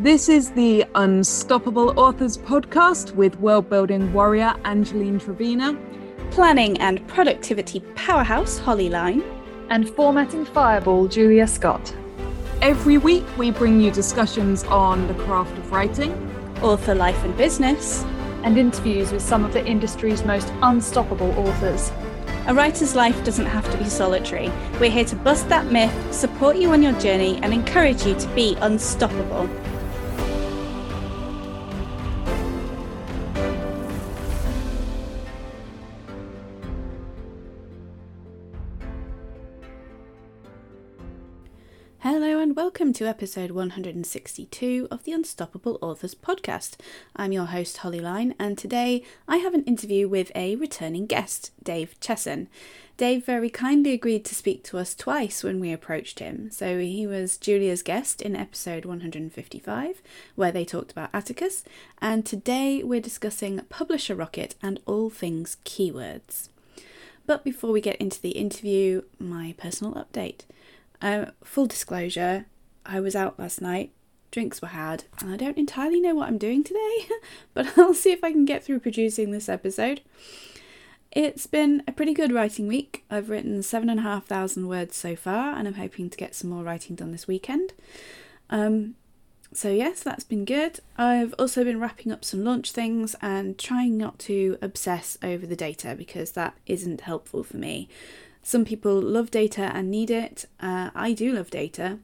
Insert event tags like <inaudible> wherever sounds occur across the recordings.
This is the Unstoppable Authors podcast with world building warrior Angeline Trevena, planning and productivity powerhouse Holly Lyne, and formatting fireball Julia Scott. Every week, we bring you discussions on the craft of writing, author life and business, and interviews with some of the industry's most unstoppable authors. A writer's life doesn't have to be solitary. We're here to bust that myth, support you on your journey, and encourage you to be unstoppable. To episode 162 of the Unstoppable Authors podcast. I'm your host, Holly Lyne, and today I have an interview with a returning guest, Dave Chesson. Dave very kindly agreed to speak to us twice when we approached him. So he was Julia's guest in episode 155, where they talked about Atticus, and today we're discussing Publisher Rocket and all things keywords. But before we get into the interview, my personal update. Uh, full disclosure, I was out last night, drinks were had, and I don't entirely know what I'm doing today, <laughs> but I'll see if I can get through producing this episode. It's been a pretty good writing week. I've written seven and a half thousand words so far, and I'm hoping to get some more writing done this weekend. Um, so, yes, that's been good. I've also been wrapping up some launch things and trying not to obsess over the data because that isn't helpful for me. Some people love data and need it. Uh, I do love data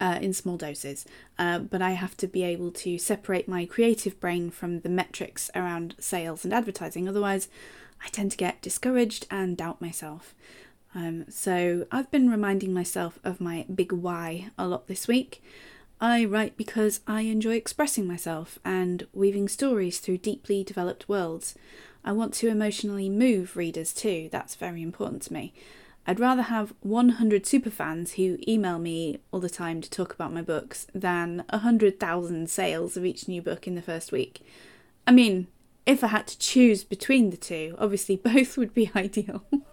uh, in small doses, uh, but I have to be able to separate my creative brain from the metrics around sales and advertising. Otherwise, I tend to get discouraged and doubt myself. Um, so I've been reminding myself of my big why a lot this week. I write because I enjoy expressing myself and weaving stories through deeply developed worlds. I want to emotionally move readers too, that's very important to me. I'd rather have 100 superfans who email me all the time to talk about my books than 100,000 sales of each new book in the first week. I mean, if I had to choose between the two, obviously <laughs> both would be ideal. <laughs>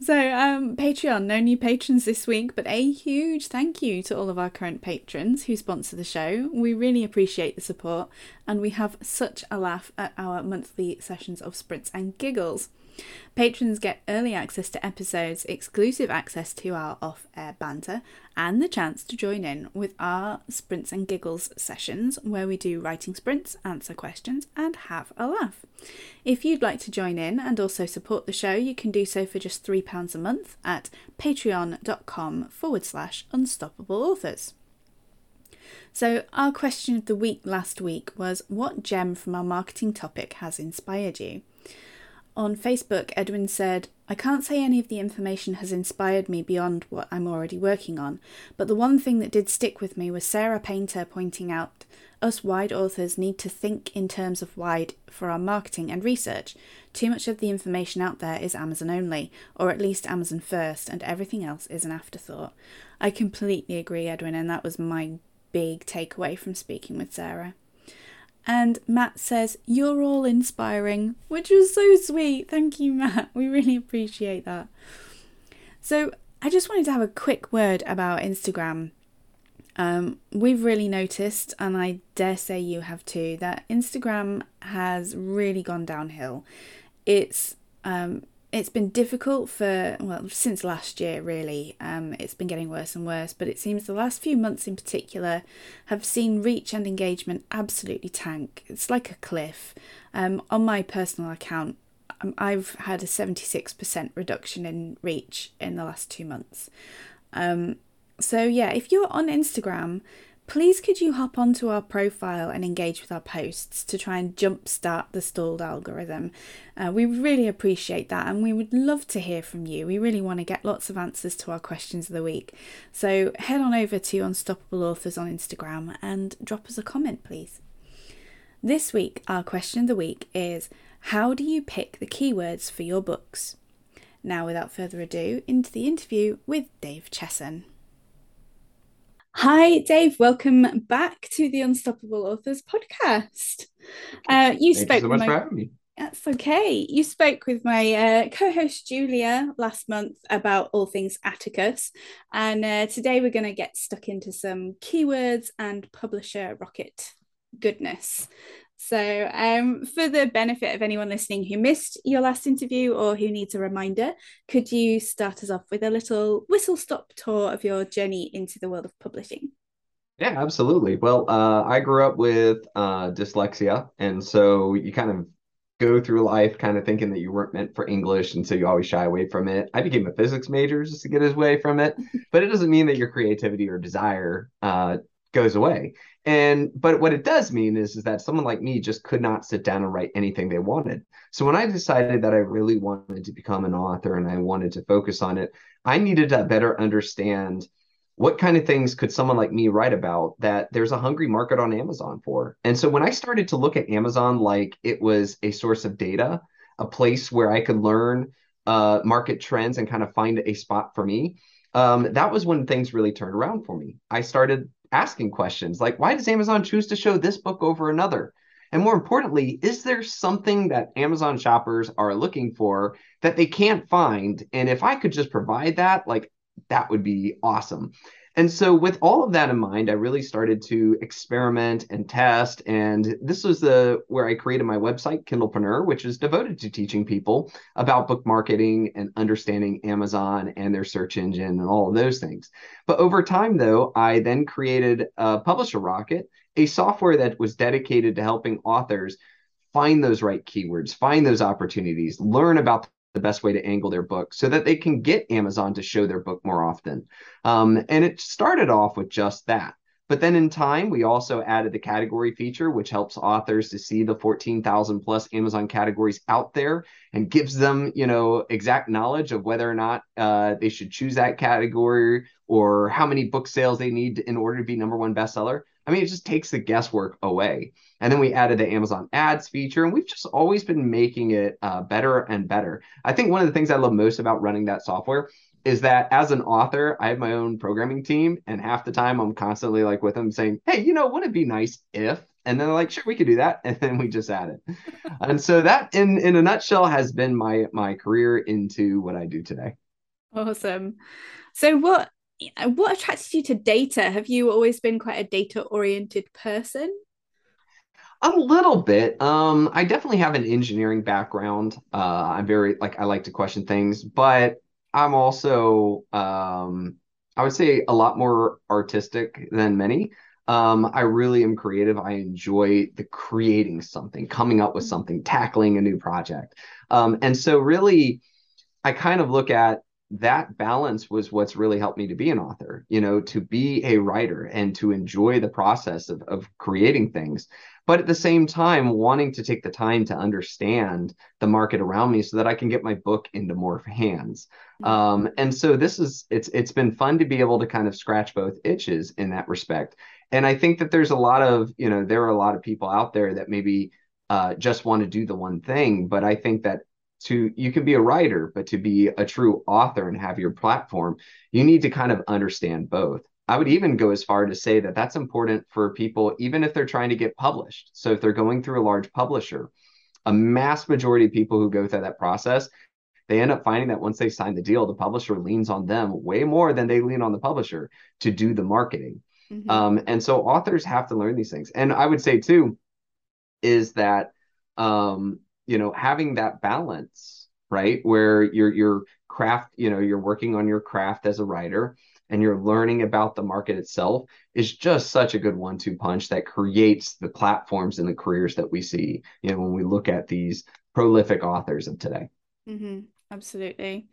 so, um, Patreon, no new patrons this week, but a huge thank you to all of our current patrons who sponsor the show. We really appreciate the support, and we have such a laugh at our monthly sessions of sprints and giggles. Patrons get early access to episodes, exclusive access to our off air banter, and the chance to join in with our Sprints and Giggles sessions where we do writing sprints, answer questions, and have a laugh. If you'd like to join in and also support the show, you can do so for just £3 a month at patreon.com forward slash unstoppable authors. So, our question of the week last week was What gem from our marketing topic has inspired you? On Facebook, Edwin said, I can't say any of the information has inspired me beyond what I'm already working on, but the one thing that did stick with me was Sarah Painter pointing out us wide authors need to think in terms of wide for our marketing and research. Too much of the information out there is Amazon only, or at least Amazon first, and everything else is an afterthought. I completely agree, Edwin, and that was my big takeaway from speaking with Sarah. And Matt says, You're all inspiring, which was so sweet. Thank you, Matt. We really appreciate that. So, I just wanted to have a quick word about Instagram. Um, we've really noticed, and I dare say you have too, that Instagram has really gone downhill. It's um, it's been difficult for well since last year really. Um, it's been getting worse and worse but it seems the last few months in particular have seen reach and engagement absolutely tank. It's like a cliff. Um, on my personal account um, i've had a 76% reduction in reach in the last two months. Um, so yeah if you're on instagram please could you hop onto our profile and engage with our posts to try and jumpstart the stalled algorithm? Uh, we really appreciate that and we would love to hear from you. We really want to get lots of answers to our questions of the week. So head on over to Unstoppable Authors on Instagram and drop us a comment, please. This week, our question of the week is How do you pick the keywords for your books? Now, without further ado, into the interview with Dave Chesson. Hi, Dave. Welcome back to the Unstoppable Authors podcast. Uh, you Thank spoke. You so much my... for having me. That's okay. You spoke with my uh, co host Julia last month about all things Atticus. And uh, today we're going to get stuck into some keywords and publisher rocket goodness. So, um, for the benefit of anyone listening who missed your last interview or who needs a reminder, could you start us off with a little whistle stop tour of your journey into the world of publishing? Yeah, absolutely. Well, uh, I grew up with uh, dyslexia, and so you kind of go through life kind of thinking that you weren't meant for English, and so you always shy away from it. I became a physics major just to get away from it, <laughs> but it doesn't mean that your creativity or desire uh, goes away. And but what it does mean is, is that someone like me just could not sit down and write anything they wanted. So when I decided that I really wanted to become an author and I wanted to focus on it, I needed to better understand what kind of things could someone like me write about that there's a hungry market on Amazon for? And so when I started to look at Amazon like it was a source of data, a place where I could learn uh, market trends and kind of find a spot for me, um, that was when things really turned around for me. I started asking questions like, why does Amazon choose to show this book over another? And more importantly, is there something that Amazon shoppers are looking for that they can't find? And if I could just provide that, like that would be awesome. And so, with all of that in mind, I really started to experiment and test. And this was the where I created my website, Kindlepreneur, which is devoted to teaching people about book marketing and understanding Amazon and their search engine and all of those things. But over time, though, I then created Publisher Rocket, a software that was dedicated to helping authors find those right keywords, find those opportunities, learn about the best way to angle their book so that they can get Amazon to show their book more often. Um, and it started off with just that. But then in time, we also added the category feature, which helps authors to see the 14,000 plus Amazon categories out there and gives them, you know, exact knowledge of whether or not uh, they should choose that category or how many book sales they need in order to be number one bestseller. I mean, it just takes the guesswork away. And then we added the Amazon ads feature, and we've just always been making it uh, better and better. I think one of the things I love most about running that software is that as an author, I have my own programming team, and half the time I'm constantly like with them saying, "Hey, you know, wouldn't it be nice if?" And then they're like, "Sure, we could do that," <laughs> and then we just add it. and so that, in in a nutshell, has been my my career into what I do today. Awesome. So what what attracted you to data? Have you always been quite a data oriented person? A little bit. Um, I definitely have an engineering background. Uh, I'm very like I like to question things, but I'm also um, I would say a lot more artistic than many. Um, I really am creative. I enjoy the creating something, coming up with mm-hmm. something, tackling a new project. Um, and so really I kind of look at that balance was what's really helped me to be an author, you know, to be a writer and to enjoy the process of, of creating things. But at the same time, wanting to take the time to understand the market around me so that I can get my book into more <laughs> hands. Mm-hmm. Um, and so this is it's it's been fun to be able to kind of scratch both itches in that respect. And I think that there's a lot of, you know, there are a lot of people out there that maybe uh, just want to do the one thing. But I think that to you can be a writer but to be a true author and have your platform you need to kind of understand both. I would even go as far to say that that's important for people even if they're trying to get published. So if they're going through a large publisher a mass majority of people who go through that process they end up finding that once they sign the deal the publisher leans on them way more than they lean on the publisher to do the marketing. Mm-hmm. um, and so authors have to learn these things. And i would say too is that um, you know having that balance right? Where your your craft you know you're working on your craft as a writer and you're learning about the market itself is just such a good one-two punch that creates the platforms and the careers that we see you know when we look at these prolific authors of today. Mm-hmm. absolutely.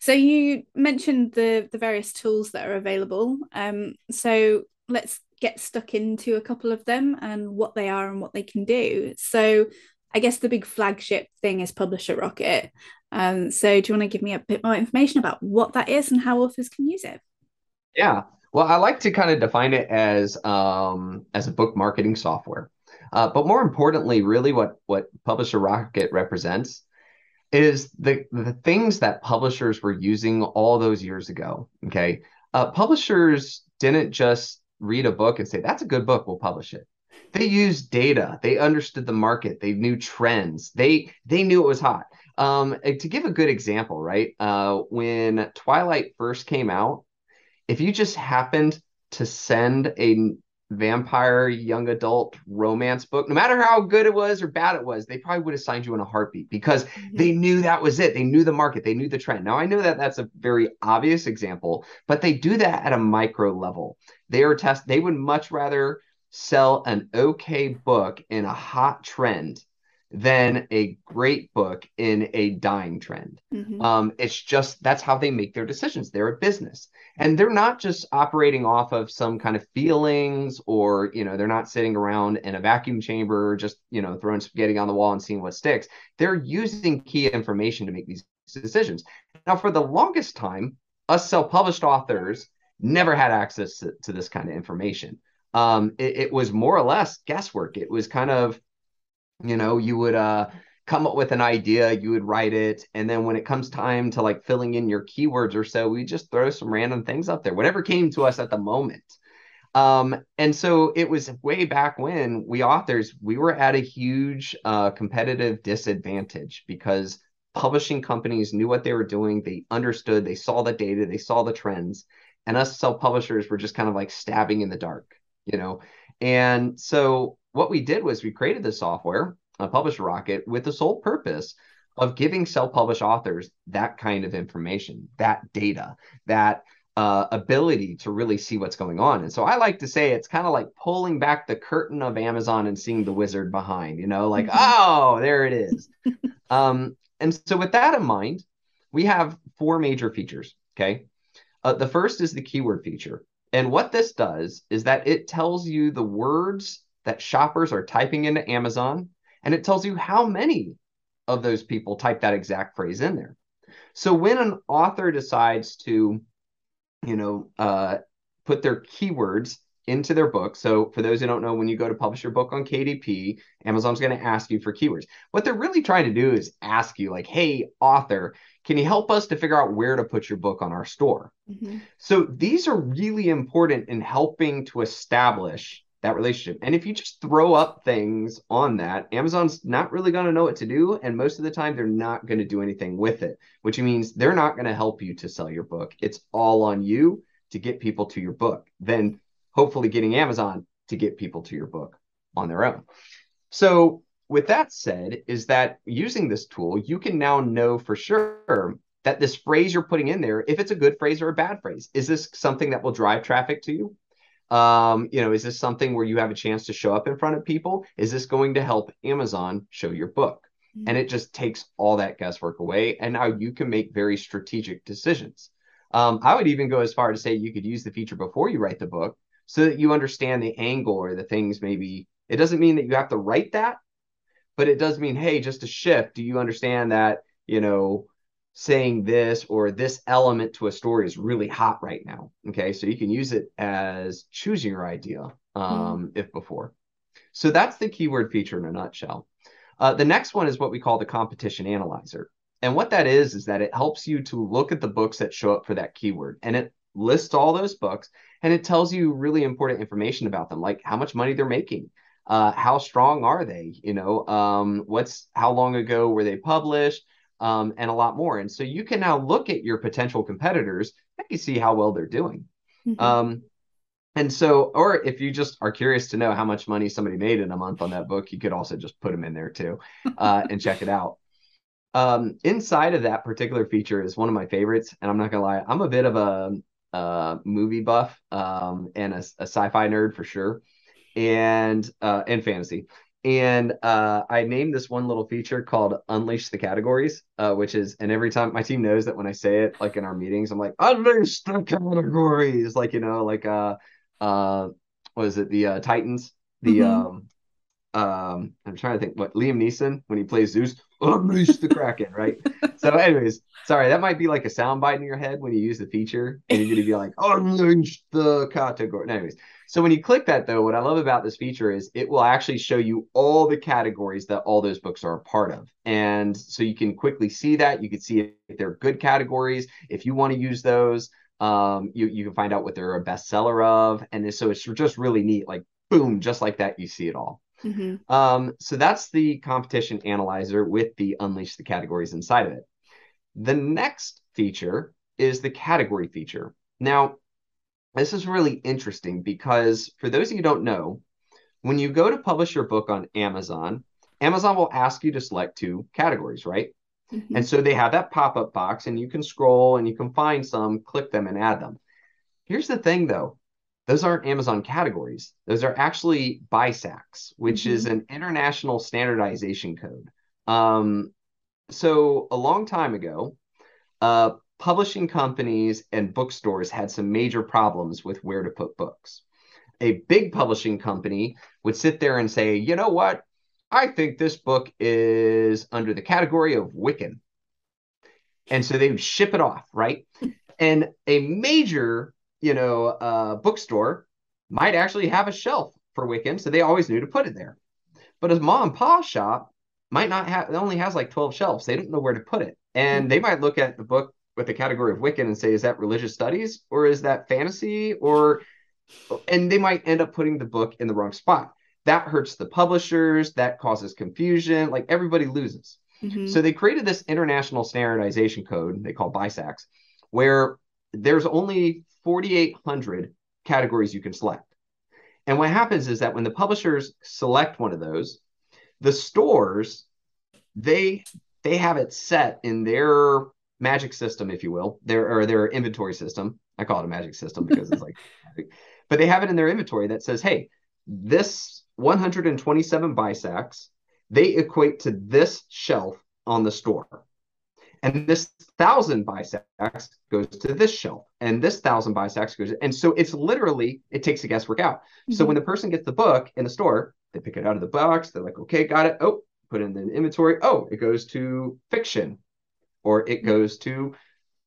So you mentioned the the various tools that are available. Um so let's get stuck into a couple of them and what they are and what they can do. So I guess the big flagship thing is Publisher Rocket. Um, so, do you want to give me a bit more information about what that is and how authors can use it? Yeah, well, I like to kind of define it as um, as a book marketing software, uh, but more importantly, really what what Publisher Rocket represents is the the things that publishers were using all those years ago. Okay, uh, publishers didn't just read a book and say that's a good book, we'll publish it they used data they understood the market they knew trends they they knew it was hot um to give a good example right uh when twilight first came out if you just happened to send a vampire young adult romance book, no matter how good it was or bad it was, they probably would have signed you in a heartbeat because mm-hmm. they knew that was it. They knew the market, they knew the trend. Now, I know that that's a very obvious example, but they do that at a micro level. They are test, they would much rather sell an okay book in a hot trend than a great book in a dying trend. Mm-hmm. Um, it's just that's how they make their decisions. They're a business, and they're not just operating off of some kind of feelings, or you know, they're not sitting around in a vacuum chamber just you know throwing spaghetti on the wall and seeing what sticks. They're using key information to make these decisions. Now, for the longest time, us self-published authors never had access to, to this kind of information. Um, it, it was more or less guesswork. It was kind of you know you would uh come up with an idea you would write it and then when it comes time to like filling in your keywords or so we just throw some random things up there whatever came to us at the moment um and so it was way back when we authors we were at a huge uh competitive disadvantage because publishing companies knew what they were doing they understood they saw the data they saw the trends and us self publishers were just kind of like stabbing in the dark you know and so what we did was we created the software, a Publisher Rocket, with the sole purpose of giving self-published authors that kind of information, that data, that uh, ability to really see what's going on. And so I like to say it's kind of like pulling back the curtain of Amazon and seeing the wizard behind, you know, like, mm-hmm. oh, there it is. <laughs> um, and so with that in mind, we have four major features. Okay. Uh, the first is the keyword feature. And what this does is that it tells you the words that shoppers are typing into Amazon, and it tells you how many of those people type that exact phrase in there. So when an author decides to, you know, uh, put their keywords into their book. So for those who don't know, when you go to publish your book on KDP, Amazon's going to ask you for keywords. What they're really trying to do is ask you, like, hey, author, can you help us to figure out where to put your book on our store? Mm-hmm. So these are really important in helping to establish that relationship. And if you just throw up things on that, Amazon's not really going to know what to do. And most of the time, they're not going to do anything with it, which means they're not going to help you to sell your book. It's all on you to get people to your book. Then hopefully getting Amazon to get people to your book on their own. So, with that said, is that using this tool, you can now know for sure that this phrase you're putting in there, if it's a good phrase or a bad phrase, is this something that will drive traffic to you? Um, you know, is this something where you have a chance to show up in front of people? Is this going to help Amazon show your book? Mm-hmm. And it just takes all that guesswork away. And now you can make very strategic decisions. Um, I would even go as far to say you could use the feature before you write the book so that you understand the angle or the things maybe. It doesn't mean that you have to write that, but it does mean, hey, just a shift. Do you understand that, you know, saying this or this element to a story is really hot right now. Okay, so you can use it as choosing your idea um, mm. if before. So that's the keyword feature in a nutshell. Uh, the next one is what we call the competition analyzer. And what that is, is that it helps you to look at the books that show up for that keyword and it lists all those books and it tells you really important information about them, like how much money they're making. Uh, how strong are they? You know, um, what's how long ago were they published? um, and a lot more. And so you can now look at your potential competitors and you see how well they're doing. Mm-hmm. Um, and so, or if you just are curious to know how much money somebody made in a month on that book, you could also just put them in there too uh, and check it out. Um, inside of that particular feature is one of my favorites, and I'm not gonna lie, I'm a bit of a, a movie buff um, and a, a, sci-fi nerd for sure, and uh, and fantasy. And uh, I named this one little feature called Unleash the Categories, uh, which is, and every time my team knows that when I say it, like in our meetings, I'm like, Unleash the Categories, like, you know, like, uh, uh, what is it, the uh, Titans, the, mm-hmm. um, um, I'm trying to think what Liam Neeson when he plays Zeus, unleash the Kraken, right? so, anyways, sorry, that might be like a soundbite in your head when you use the feature, and you're gonna be like, <laughs> unleash the category. Anyways, so when you click that though, what I love about this feature is it will actually show you all the categories that all those books are a part of. And so you can quickly see that. You can see if they're good categories. If you want to use those, um, you, you can find out what they're a bestseller of. And so it's just really neat. Like boom, just like that, you see it all. Mm-hmm. Um, so that's the competition analyzer with the unleash the categories inside of it. The next feature is the category feature. Now, this is really interesting because for those of you who don't know, when you go to publish your book on Amazon, Amazon will ask you to select two categories, right? Mm-hmm. And so they have that pop up box, and you can scroll and you can find some, click them, and add them. Here's the thing though those aren't Amazon categories, those are actually BISACs, which mm-hmm. is an international standardization code. Um, so a long time ago, uh, publishing companies and bookstores had some major problems with where to put books. A big publishing company would sit there and say, you know what? I think this book is under the category of Wiccan. And so they would ship it off, right? <laughs> And a major, you know, uh, bookstore might actually have a shelf for Wiccan, so they always knew to put it there. But a mom and pop shop might not have, it only has like 12 shelves. They don't know where to put it. And they might look at the book with the category of Wiccan and say, is that religious studies or is that fantasy? Or, and they might end up putting the book in the wrong spot that hurts the publishers that causes confusion like everybody loses mm-hmm. so they created this international standardization code they call bisacs where there's only 4800 categories you can select. And what happens is that when the publishers select one of those the stores they they have it set in their magic system if you will their or their inventory system. I call it a magic system because it's like <laughs> but they have it in their inventory that says hey this 127 bisacs, they equate to this shelf on the store. And this thousand bisacs goes to this shelf, and this thousand bisacs goes. And so it's literally, it takes the guesswork out. Mm-hmm. So when the person gets the book in the store, they pick it out of the box. They're like, okay, got it. Oh, put it in the inventory. Oh, it goes to fiction, or it goes to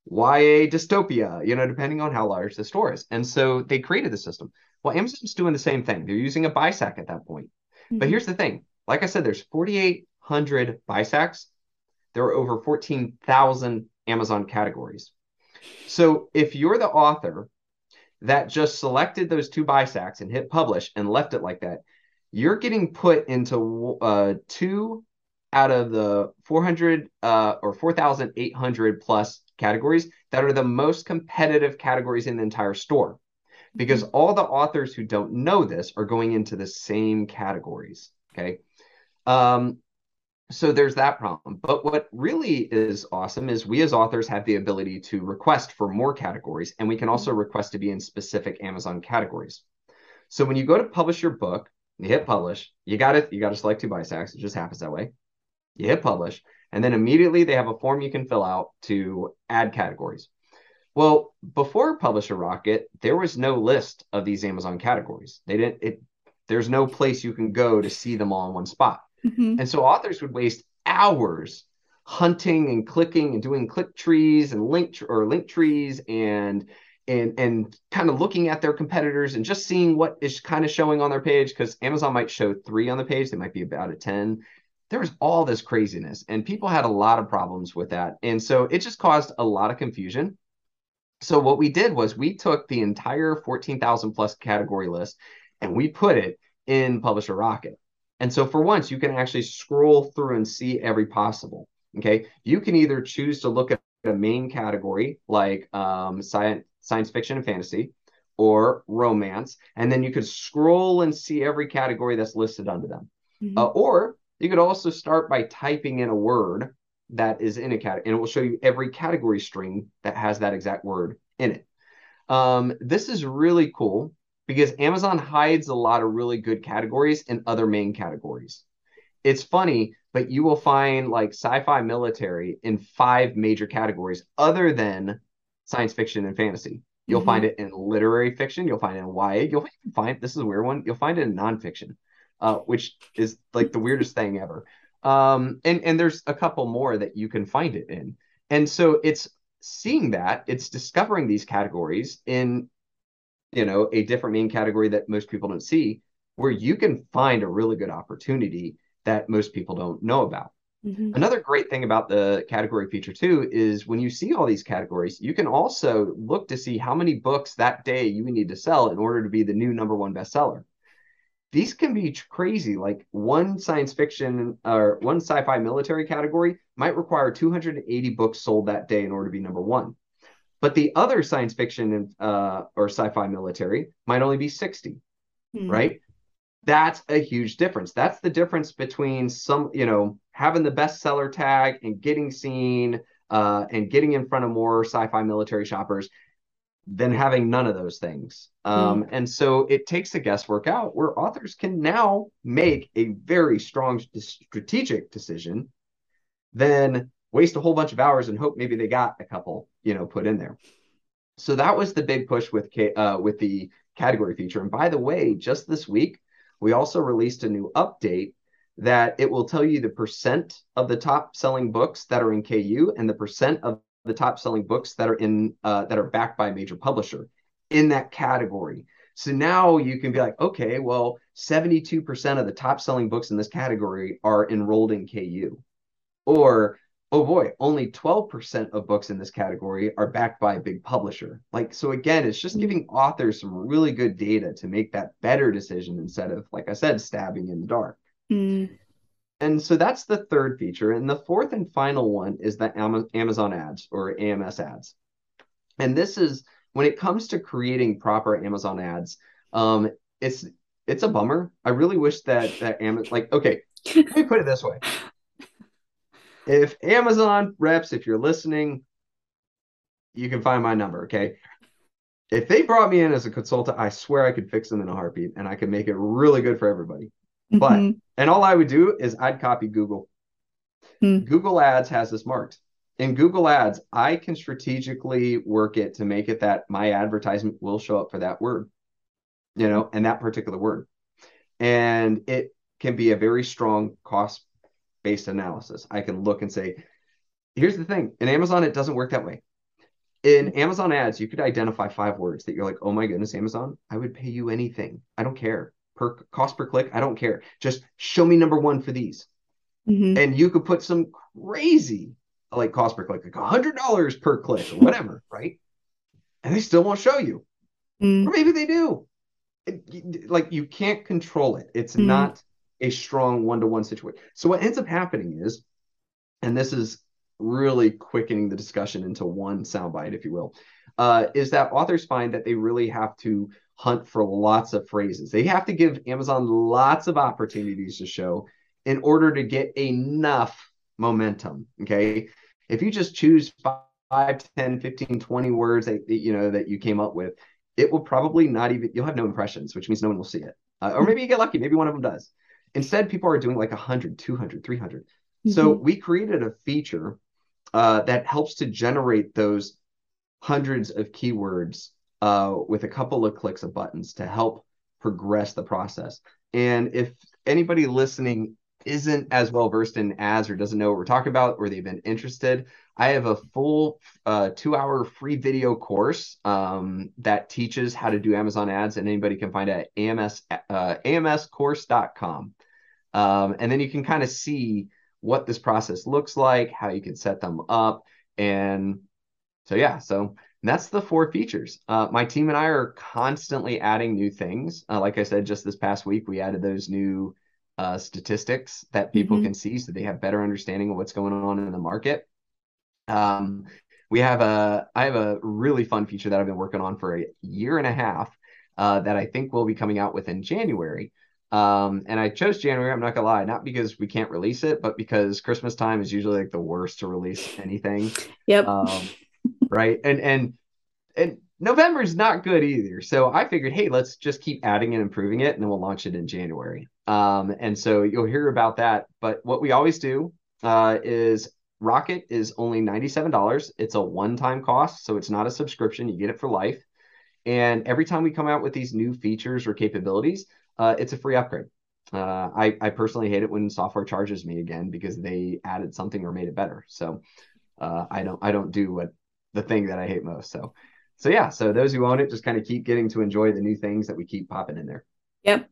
YA dystopia, you know, depending on how large the store is. And so they created the system. Well, Amazon's doing the same thing. They're using a BISAC at that point. Mm-hmm. But here's the thing. Like I said, there's 4,800 BISACs. There are over 14,000 Amazon categories. So if you're the author that just selected those two BISACs and hit publish and left it like that, you're getting put into uh, two out of the 400 uh, or 4,800 plus categories that are the most competitive categories in the entire store because mm-hmm. all the authors who don't know this are going into the same categories. Okay. Um, so there's that problem. But what really is awesome is we as authors have the ability to request for more categories, and we can also request to be in specific Amazon categories. So when you go to publish your book, you hit publish, you got it, you got to select two BISACs. It just happens that way. You hit publish, and then immediately they have a form you can fill out to add categories. Well, before Publisher Rocket, there was no list of these Amazon categories. They didn't it there's no place you can go to see them all in one spot. Mm-hmm. And so authors would waste hours hunting and clicking and doing click trees and link or link trees and and and kind of looking at their competitors and just seeing what is kind of showing on their page because Amazon might show three on the page, they might be about a 10. There was all this craziness and people had a lot of problems with that. And so it just caused a lot of confusion. So what we did was we took the entire 14,000 plus category list and we put it in Publisher Rocket. And so for once, you can actually scroll through and see every possible. Okay. You can either choose to look at a main category like um, science, science fiction and fantasy or romance. And then you could scroll and see every category that's listed under them. Mm-hmm. Uh, or you could also start by typing in a word that is in a category, and it will show you every category string that has that exact word in it. Um, this is really cool because Amazon hides a lot of really good categories in other main categories. It's funny, but you will find like sci-fi military in five major categories other than science fiction and fantasy. You'll mm-hmm. find it in literary fiction. You'll find it in YA. You'll find this is a weird one. You'll find it in nonfiction, uh, which is like the weirdest thing ever um, and and there's a couple more that you can find it in and so it's seeing that it's discovering these categories in you know a different main category that most people don't see where you can find a really good opportunity that most people don't know about mm-hmm. another great thing about the category feature too is when you see all these categories you can also look to see how many books that day you need to sell in order to be the new number one bestseller these can be crazy. Like one science fiction or one sci-fi military category might require 280 books sold that day in order to be number one. But the other science fiction uh, or sci-fi military might only be 60, mm. right? That's a huge difference. That's the difference between some, you know, having the bestseller tag and getting seen uh, and getting in front of more sci-fi military shoppers than having none of those things. Um, mm. And so it takes the guesswork out where authors can now make a very strong strategic decision, then waste a whole bunch of hours and hope maybe they got a couple, you know, put in there. So that was the big push with uh, with the category feature. And by the way, just this week, we also released a new update that it will tell you the percent of the top selling books that are in KU and the percent of the top selling books that are in uh, that are backed by a major publisher in that category. So now you can be like, okay, well, 72% of the top selling books in this category are enrolled in KU. Or, oh boy, only 12% of books in this category are backed by a big publisher. Like, so again, it's just giving authors some really good data to make that better decision instead of, like I said, stabbing in the dark. Mm. And so that's the third feature. And the fourth and final one is the Amazon ads or AMS ads. And this is when it comes to creating proper Amazon ads, um, it's it's a bummer. I really wish that that Amazon like okay, let me put it this way. If Amazon reps, if you're listening, you can find my number, okay? If they brought me in as a consultant, I swear I could fix them in a heartbeat and I could make it really good for everybody. But mm-hmm. and all I would do is I'd copy Google. Mm. Google Ads has this marked. In Google Ads, I can strategically work it to make it that my advertisement will show up for that word, you know, and that particular word. And it can be a very strong cost based analysis. I can look and say, here's the thing in Amazon, it doesn't work that way. In Amazon ads, you could identify five words that you're like, oh my goodness, Amazon, I would pay you anything. I don't care per cost per click. I don't care. Just show me number one for these. Mm-hmm. And you could put some crazy like cost per click, like hundred dollars per click or whatever, <laughs> right? And they still won't show you. Mm. Or maybe they do. It, like you can't control it. It's mm. not a strong one-to-one situation. So what ends up happening is, and this is really quickening the discussion into one soundbite, if you will, uh, is that authors find that they really have to hunt for lots of phrases. They have to give Amazon lots of opportunities to show in order to get enough momentum. Okay. If you just choose 5, 10, 15, 20 words that, you know that you came up with, it will probably not even you'll have no impressions, which means no one will see it. Uh, or maybe you get lucky, maybe one of them does. Instead, people are doing like 100, 200, 300. Mm-hmm. So we created a feature uh, that helps to generate those hundreds of keywords uh, with a couple of clicks of buttons to help progress the process. And if anybody listening isn't as well versed in ads or doesn't know what we're talking about or they've been interested, I have a full uh, two hour free video course um, that teaches how to do Amazon ads, and anybody can find it at AMS, uh, amscourse.com. Um, and then you can kind of see what this process looks like, how you can set them up. And so, yeah, so that's the four features. Uh, my team and I are constantly adding new things. Uh, like I said, just this past week, we added those new uh, statistics that people mm-hmm. can see so they have better understanding of what's going on in the market. Um, we have a, I have a really fun feature that I've been working on for a year and a half uh, that I think will be coming out within January. Um, and I chose January, I'm not gonna lie, not because we can't release it, but because Christmas time is usually like the worst to release anything. Yep. Um, right? And and and November is not good either. So I figured, hey, let's just keep adding and improving it, and then we'll launch it in January. Um, and so you'll hear about that. But what we always do uh, is Rocket is only $97. It's a one-time cost, so it's not a subscription. You get it for life. And every time we come out with these new features or capabilities, uh, it's a free upgrade. Uh, I, I personally hate it when software charges me again because they added something or made it better. So uh, I don't I don't do what the thing that I hate most. So, so yeah. So those who own it just kind of keep getting to enjoy the new things that we keep popping in there. Yep,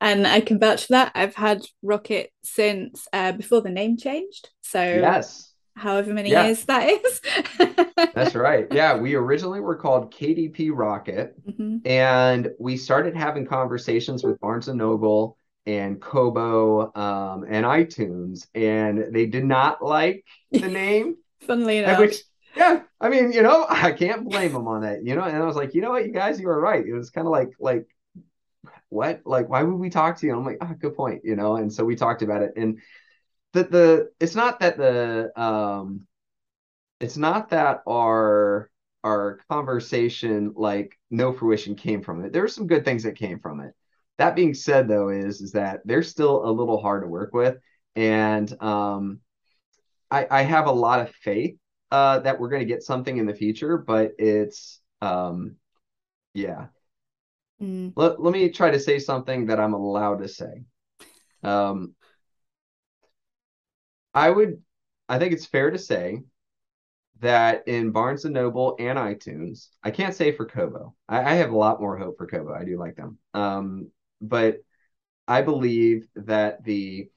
and I can vouch for that. I've had Rocket since uh, before the name changed. So yes, however many Yeah. years that is. <laughs> That's right. Yeah, we originally were called KDP Rocket, Mhm. and we started having conversations with Barnes and Noble and Kobo um, and iTunes, and they did not like the name. <laughs> Funnily enough. which, yeah, I mean, you know, I can't blame them on that, you know. And I was like, you know what, you guys, you were right. It was kind of like, like, what? Like, why would we talk to you? And I'm like, ah, good point, you know. And so we talked about it, and the the it's not that the um, it's not that our our conversation like no fruition came from it. There were some good things that came from it. That being said, though, is is that they're still a little hard to work with, and um, I I have a lot of faith uh, that we're going to get something in the future, but it's um, yeah. Mm. Let, let me try to say something that I'm allowed to say. Um, I would, I think it's fair to say that in Barnes and Noble and iTunes, I can't say for Kobo. I, I have a lot more hope for Kobo. I do like them. Um, but I believe that the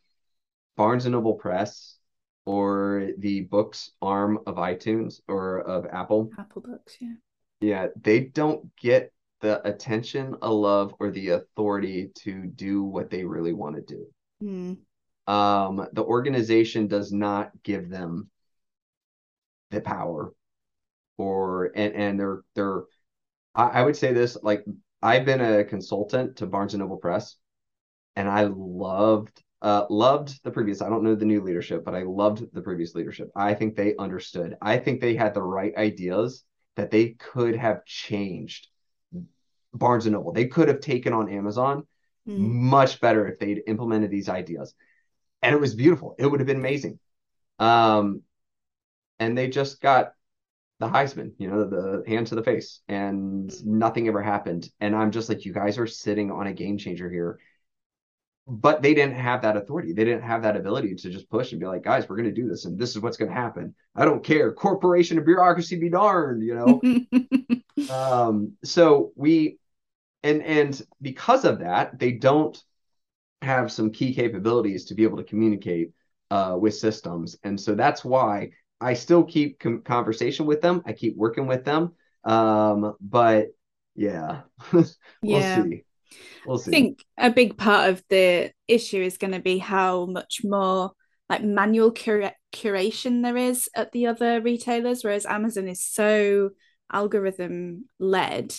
Barnes and Noble Press or the books arm of iTunes or of Apple Apple books, yeah. yeah, they don't get the attention, a love, or the authority to do what they really want to do. Mm. Um, the organization does not give them the power or and and they're they're I, I would say this like I've been a consultant to Barnes and Noble Press and I loved uh loved the previous I don't know the new leadership but I loved the previous leadership. I think they understood. I think they had the right ideas that they could have changed Barnes and Noble. They could have taken on Amazon Mm. much better if they'd implemented these ideas and it was beautiful it would have been amazing um and they just got the Heisman, you know, the hand to the face, and nothing ever happened. And I'm just like, you guys are sitting on a game changer here. But they didn't have that authority. They didn't have that ability to just push and be like, guys, we're going to do this, and this is what's going to happen. I don't care. Corporation and bureaucracy be darned, you know. <laughs> um, so we, and and because of that, they don't have some key capabilities to be able to communicate uh, with systems, and so that's why I still keep com- conversation with them. I keep working with them. Um, but yeah, <laughs> we'll Yeah. see. We'll I think a big part of the issue is going to be how much more like manual cura- curation there is at the other retailers, whereas Amazon is so algorithm led.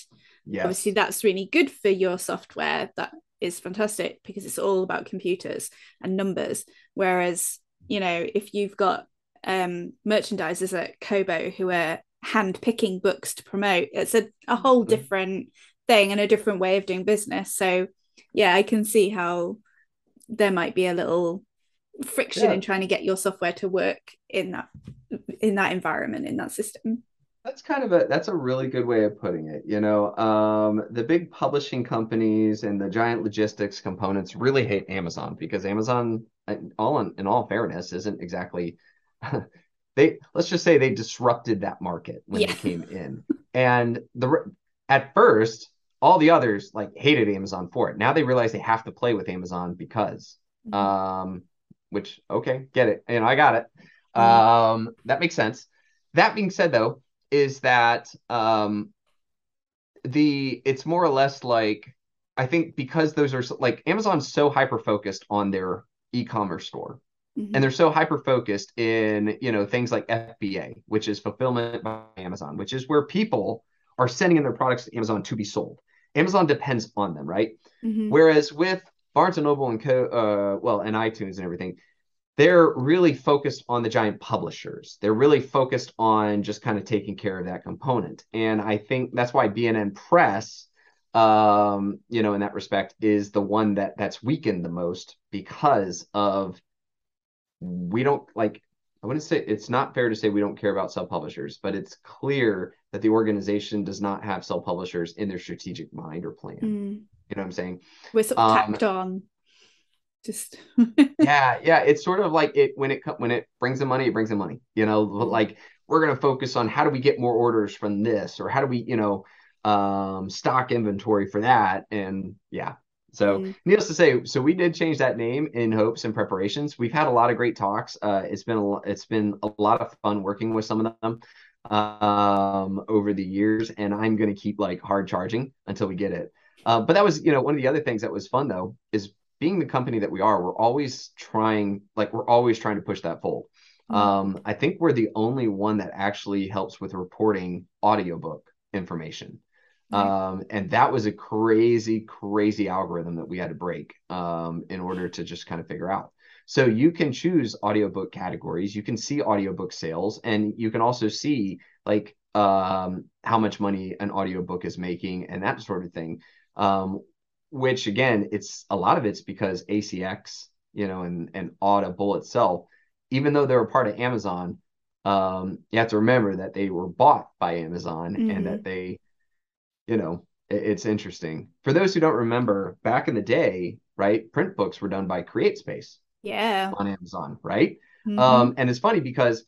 yes. Obviously, that's really good for your software. That is fantastic because it's all about computers and numbers. Whereas, you know, if you've got um, merchandisers at Kobo who are hand picking books to promote, it's a, a whole Mhm. different thing and a different way of doing business. So, yeah, I can see how there might be a little friction Yeah. in trying to get your software to work in that in that environment in that system. That's kind of a that's a really good way of putting it. You know, um, the big publishing companies and the giant logistics components really hate Amazon because Amazon, in all in, in all fairness, isn't exactly <laughs> they let's just say they disrupted that market when Yeah. they came in. And the at first, all the others like hated Amazon for it. Now they realize they have to play with Amazon because um which okay, get it. And I got it. Um that makes sense. That being said though, is that um the it's more or less like I think because those are like Amazon's so hyper focused on their e-commerce store Mhm. and they're so hyper focused in you know things like FBA, which is fulfillment by Amazon, which is where people are sending in their products to Amazon to be sold. Amazon depends on them, right? Mhm. Whereas with Barnes and Noble and Co, uh, well, and iTunes and everything, they're really focused on the giant publishers. They're really focused on just kind of taking care of that component. And I think that's why B&N Press, um, you know, in that respect, is the one that that's weakened the most because of we don't like. I wouldn't say it's not fair to say we don't care about sub publishers, but it's clear that the organization does not have sub publishers in their strategic mind or plan. Mm. You know what I'm saying? We're sort of Um, tacked on. Just <laughs> yeah yeah it's sort of like it when it when it brings in money it brings in money you know Mhm. like we're going to focus on how do we get more orders from this or how do we you know um stock inventory for that and yeah So, Mm. needless to say, so we did change that name in hopes and preparations. We've had a lot of great talks. Uh, it's been a, it's been a lot of fun working with some of them um, over the years, and I'm going to keep like hard charging until we get it. Uh, but that was, you know, one of the other things that was fun though is being the company that we are. We're always trying, like, we're always trying to push that fold. Um, I think we're the only one that actually helps with reporting audiobook information. Right. Um, and that was a crazy, crazy algorithm that we had to break um, in order to just kind of figure out. So you can choose audiobook categories, you can see audiobook sales, and you can also see like um, how much money an audiobook is making and that sort of thing. Um, which again, it's a lot of it's because ACX, you know, and and Audible itself, even though they're a part of Amazon, um, you have to remember that they were bought by Amazon Mhm. and that they, you know, it- it's interesting. For those who don't remember, back in the day, right, print books were done by CreateSpace Yeah. on Amazon, right? Mhm. Um, and it's funny because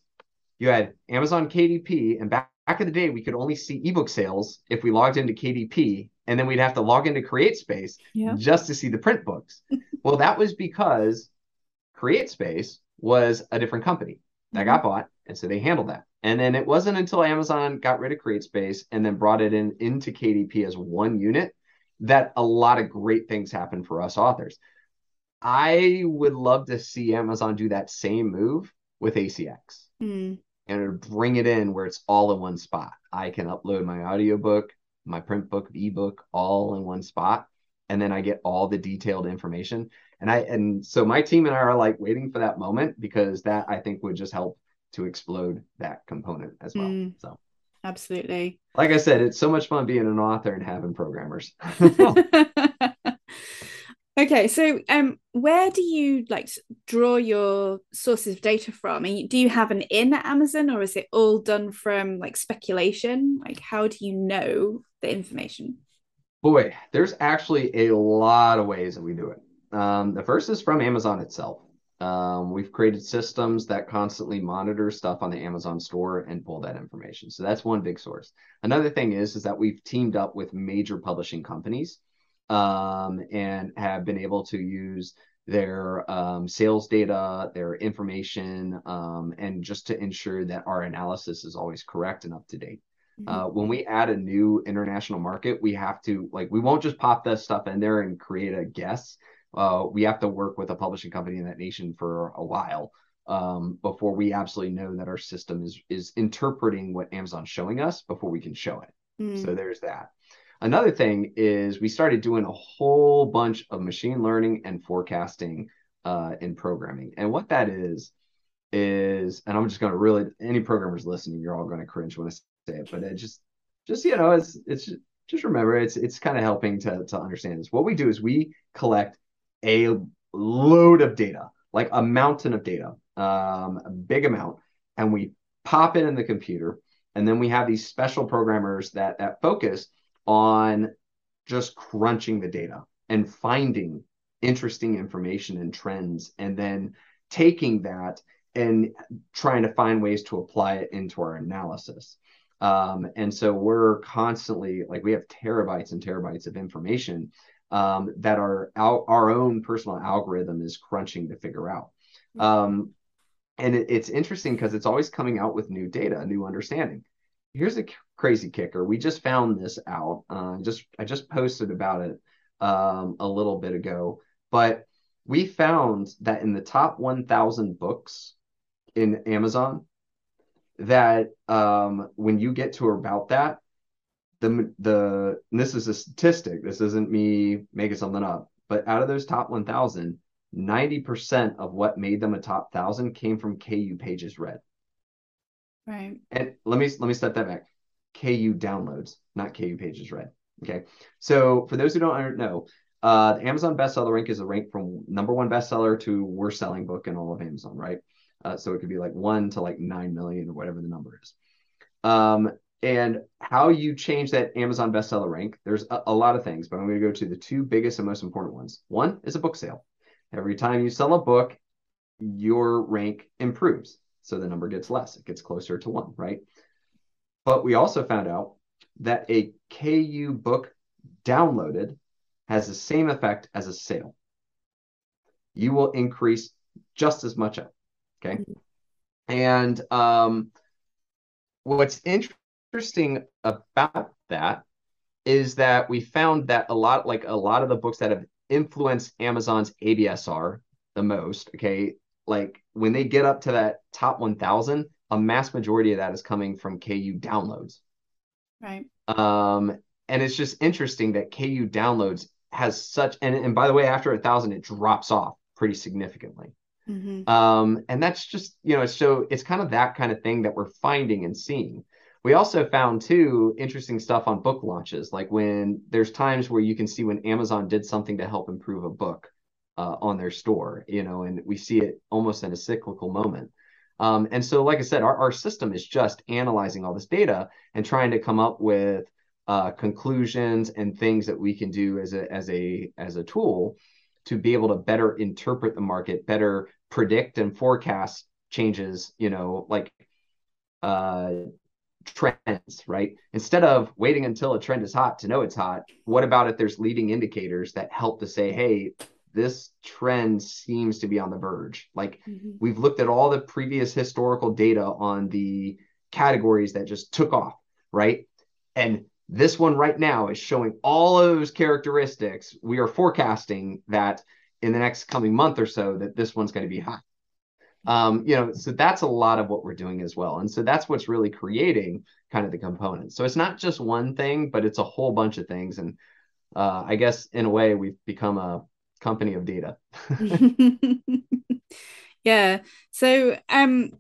you had Amazon KDP, and back, back in the day, we could only see ebook sales if we logged into KDP, and then we'd have to log into CreateSpace Yeah. just to see the print books. <laughs> well, that was because CreateSpace was a different company that got bought, and so they handled that. And then it wasn't until Amazon got rid of CreateSpace and then brought it in into KDP as one unit that a lot of great things happened for us authors. I would love to see Amazon do that same move with ACX Mm. And bring it in where it's all in one spot. I can upload my audiobook, my print book, ebook all in one spot, and then I get all the detailed information. And I and so my team and I are like waiting for that moment because that I think would just help to explode that component as well. Mm. So, Absolutely. like I said, it's so much fun being an author and having programmers. <laughs> <laughs> <laughs> Okay, so um, where do you like draw your sources of data from? You- Do you have an in at Amazon, or is it all done from like speculation? Like, how do you know the information? Boy, there's actually a lot of ways that we do it. Um, the first is from Amazon itself. Um, we've created systems that constantly monitor stuff on the Amazon store and pull that information. So that's one big source. Another thing is is that we've teamed up with major publishing companies um, and have been able to use their um, sales data, their information, um, and just to ensure that our analysis is always correct and up to date. Uh, when we add a new international market, we have to like we won't just pop this stuff in there and create a guess. Uh, we have to work with a publishing company in that nation for a while um, before we absolutely know that our system is is interpreting what Amazon's showing us before we can show it. Mm. So there's that. Another thing is we started doing a whole bunch of machine learning and forecasting uh, in programming. And what that is, is, and I'm just going to really, any programmers listening, you're all going to cringe when I say it, but it just, just, you know, it's, it's, just remember, it's, it's kind of helping to, to understand this. What we do is we collect a load of data, like a mountain of data, um, a big amount, and we pop it in the computer. And then we have these special programmers that, that focus on just crunching the data and finding interesting information and trends and then taking that and trying to find ways to apply it into our analysis. Um, and so we're constantly like we have terabytes and terabytes of information um, that our, our our own personal algorithm is crunching to figure out. Um, and it, it's interesting because it's always coming out with new data new understanding here's a crazy kicker. We just found this out. Uh, just I just posted about it um, a little bit ago, but we found that in the top 1,000 books in Amazon, that um, when you get to about that, the the this is a statistic. This isn't me making something up, but out of those top 1,000, 90% of what made them a top thousand came from KU pages read. Right. And let me let me step that back. KU downloads, not KU pages read. Okay. So for those who don't know, uh, the Amazon bestseller rank is a rank from number one bestseller to worst selling book in all of Amazon, right? Uh, so it could be like one to like nine million or whatever the number is. Um, and how you change that Amazon bestseller rank, there's a, a lot of things, but I'm going to go to the two biggest and most important ones. One is a book sale. Every time you sell a book, your rank improves. So the number gets less, it gets closer to one, right? But we also found out that a KU book downloaded has the same effect as a sale. You will increase just as much up. Okay. And um, what's interesting about that is that we found that a lot, like a lot of the books that have influenced Amazon's ABSR the most, okay, like when they get up to that top 1000, a mass majority of that is coming from KU downloads. Right. Um, and it's just interesting that KU downloads has such, and, and by the way, after a thousand, it drops off pretty significantly. Mm-hmm. Um, and that's just, you know, so it's kind of that kind of thing that we're finding and seeing. We also found too interesting stuff on book launches, like when there's times where you can see when Amazon did something to help improve a book uh, on their store, you know, and we see it almost in a cyclical moment. Um, and so, like I said, our, our system is just analyzing all this data and trying to come up with uh, conclusions and things that we can do as a as a as a tool to be able to better interpret the market, better predict and forecast changes. You know, like uh, trends, right? Instead of waiting until a trend is hot to know it's hot, what about if there's leading indicators that help to say, hey, this trend seems to be on the verge. Like mm-hmm. we've looked at all the previous historical data on the categories that just took off, right? And this one right now is showing all of those characteristics. We are forecasting that in the next coming month or so that this one's going to be hot um, you know, so that's a lot of what we're doing as well. And so that's what's really creating kind of the components. So it's not just one thing, but it's a whole bunch of things. And uh, I guess in a way, we've become a company of data. <laughs> <laughs> yeah. So um,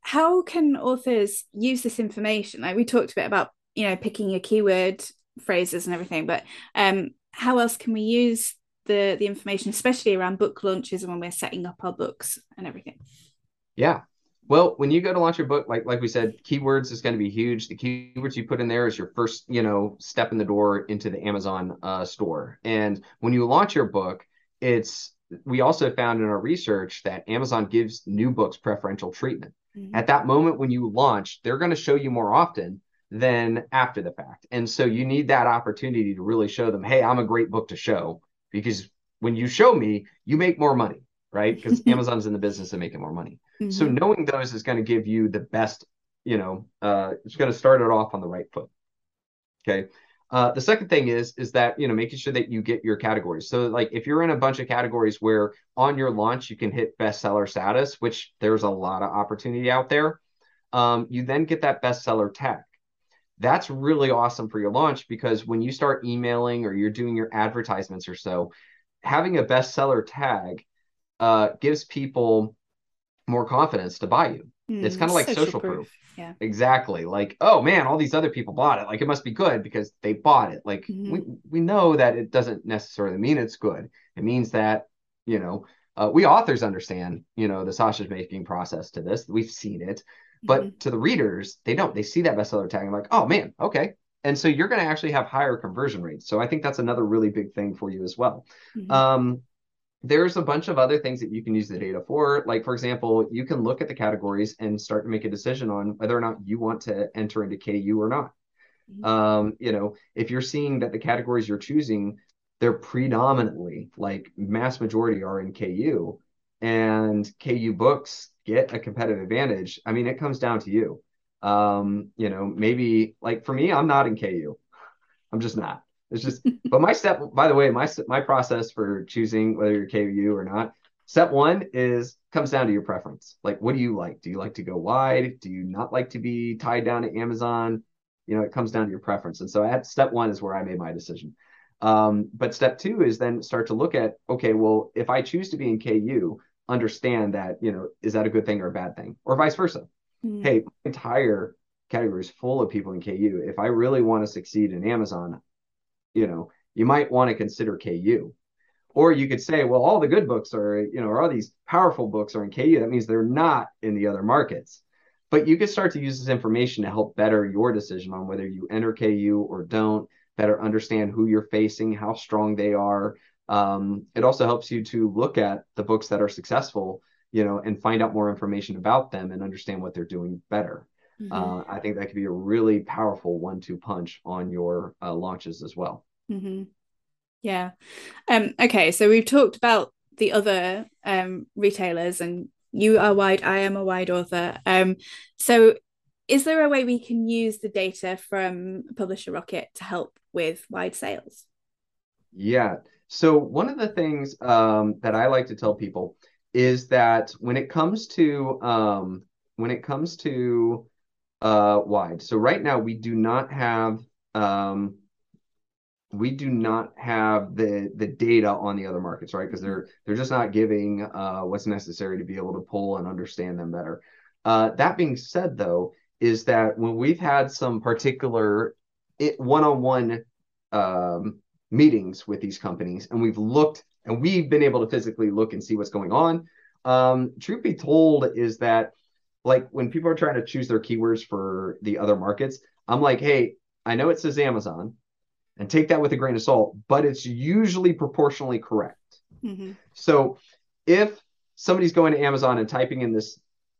how can authors use this information? Like we talked a bit about, you know, picking your keyword phrases and everything, but um, how else can we use the the information, especially around book launches and when we're setting up our books and everything? Yeah. Well, when you go to launch your book, like like we said, keywords is going to be huge. The keywords you put in there is your first, you know, step in the door into the Amazon uh, store. And when you launch your book, it's we also found in our research that Amazon gives new books preferential treatment. Mm-hmm. At that moment when you launch, they're going to show you more often than after the fact. And so you need that opportunity to really show them, hey, I'm a great book to show because when you show me, you make more money, right? <laughs> Because Amazon's in the business of making more money. Mm-hmm. So knowing those is going to give you the best, you know, uh, it's going to start it off on the right foot. Okay. Uh, the second thing is is that you know making sure that you get your categories. So like if you're in a bunch of categories where on your launch you can hit bestseller status, which there's a lot of opportunity out there, um, you then get that bestseller tag. That's really awesome for your launch because when you start emailing or you're doing your advertisements or so, having a bestseller tag uh, gives people more confidence to buy you. Mm, it's kind of like social, social proof. proof. Yeah. Exactly. Like, oh man, all these other people bought it. Like it must be good because they bought it. Like mm-hmm. we we know that it doesn't necessarily mean it's good. It means that, you know, uh, we authors understand, you know, the sausage making process to this. We've seen it. But mm-hmm. to the readers, they don't. They see that bestseller tag and like, oh man, okay. And so you're going to actually have higher conversion rates. So I think that's another really big thing for you as well. Mm-hmm. Um, there's a bunch of other things that you can use the data for. Like, for example, you can look at the categories and start to make a decision on whether or not you want to enter into KU or not. Mm-hmm. Um, you know, if you're seeing that the categories you're choosing, they're predominantly like mass majority are in KU and KU books get a competitive advantage. I mean, it comes down to you. Um, you know, maybe like for me, I'm not in KU. I'm just not. It's just, but my step, by the way, my my process for choosing whether you're KU or not, step one is comes down to your preference. Like, what do you like? Do you like to go wide? Do you not like to be tied down to Amazon? You know, it comes down to your preference. And so at step one is where I made my decision. Um, but step two is then start to look at, okay, well, if I choose to be in KU, understand that, you know, is that a good thing or a bad thing? Or vice versa. Mm-hmm. Hey, my entire category is full of people in KU. If I really want to succeed in Amazon, you know, you might want to consider KU. Or you could say, well, all the good books are, you know, or all these powerful books are in KU. That means they're not in the other markets. But you could start to use this information to help better your decision on whether you enter KU or don't, better understand who you're facing, how strong they are. Um, it also helps you to look at the books that are successful, you know, and find out more information about them and understand what they're doing better. Mm-hmm. Uh, I think that could be a really powerful one-two punch on your uh, launches as well. Mm-hmm. Yeah. Um, okay, so we've talked about the other um, retailers, and you are wide, I am a wide author. Um, so is there a way we can use the data from Publisher Rocket to help with wide sales? Yeah. So one of the things um, that I like to tell people is that when it comes to um, when it comes to uh, wide, so right now we do not have um, we do not have the the data on the other markets, right? Because they're they're just not giving uh, what's necessary to be able to pull and understand them better. Uh, that being said, though, is that when we've had some particular it, one-on-one um, meetings with these companies, and we've looked and we've been able to physically look and see what's going on. Um, truth be told, is that like when people are trying to choose their keywords for the other markets, I'm like, hey, I know it says Amazon and take that with a grain of salt, but it's usually proportionally correct. Mm-hmm. So if somebody's going to Amazon and typing in this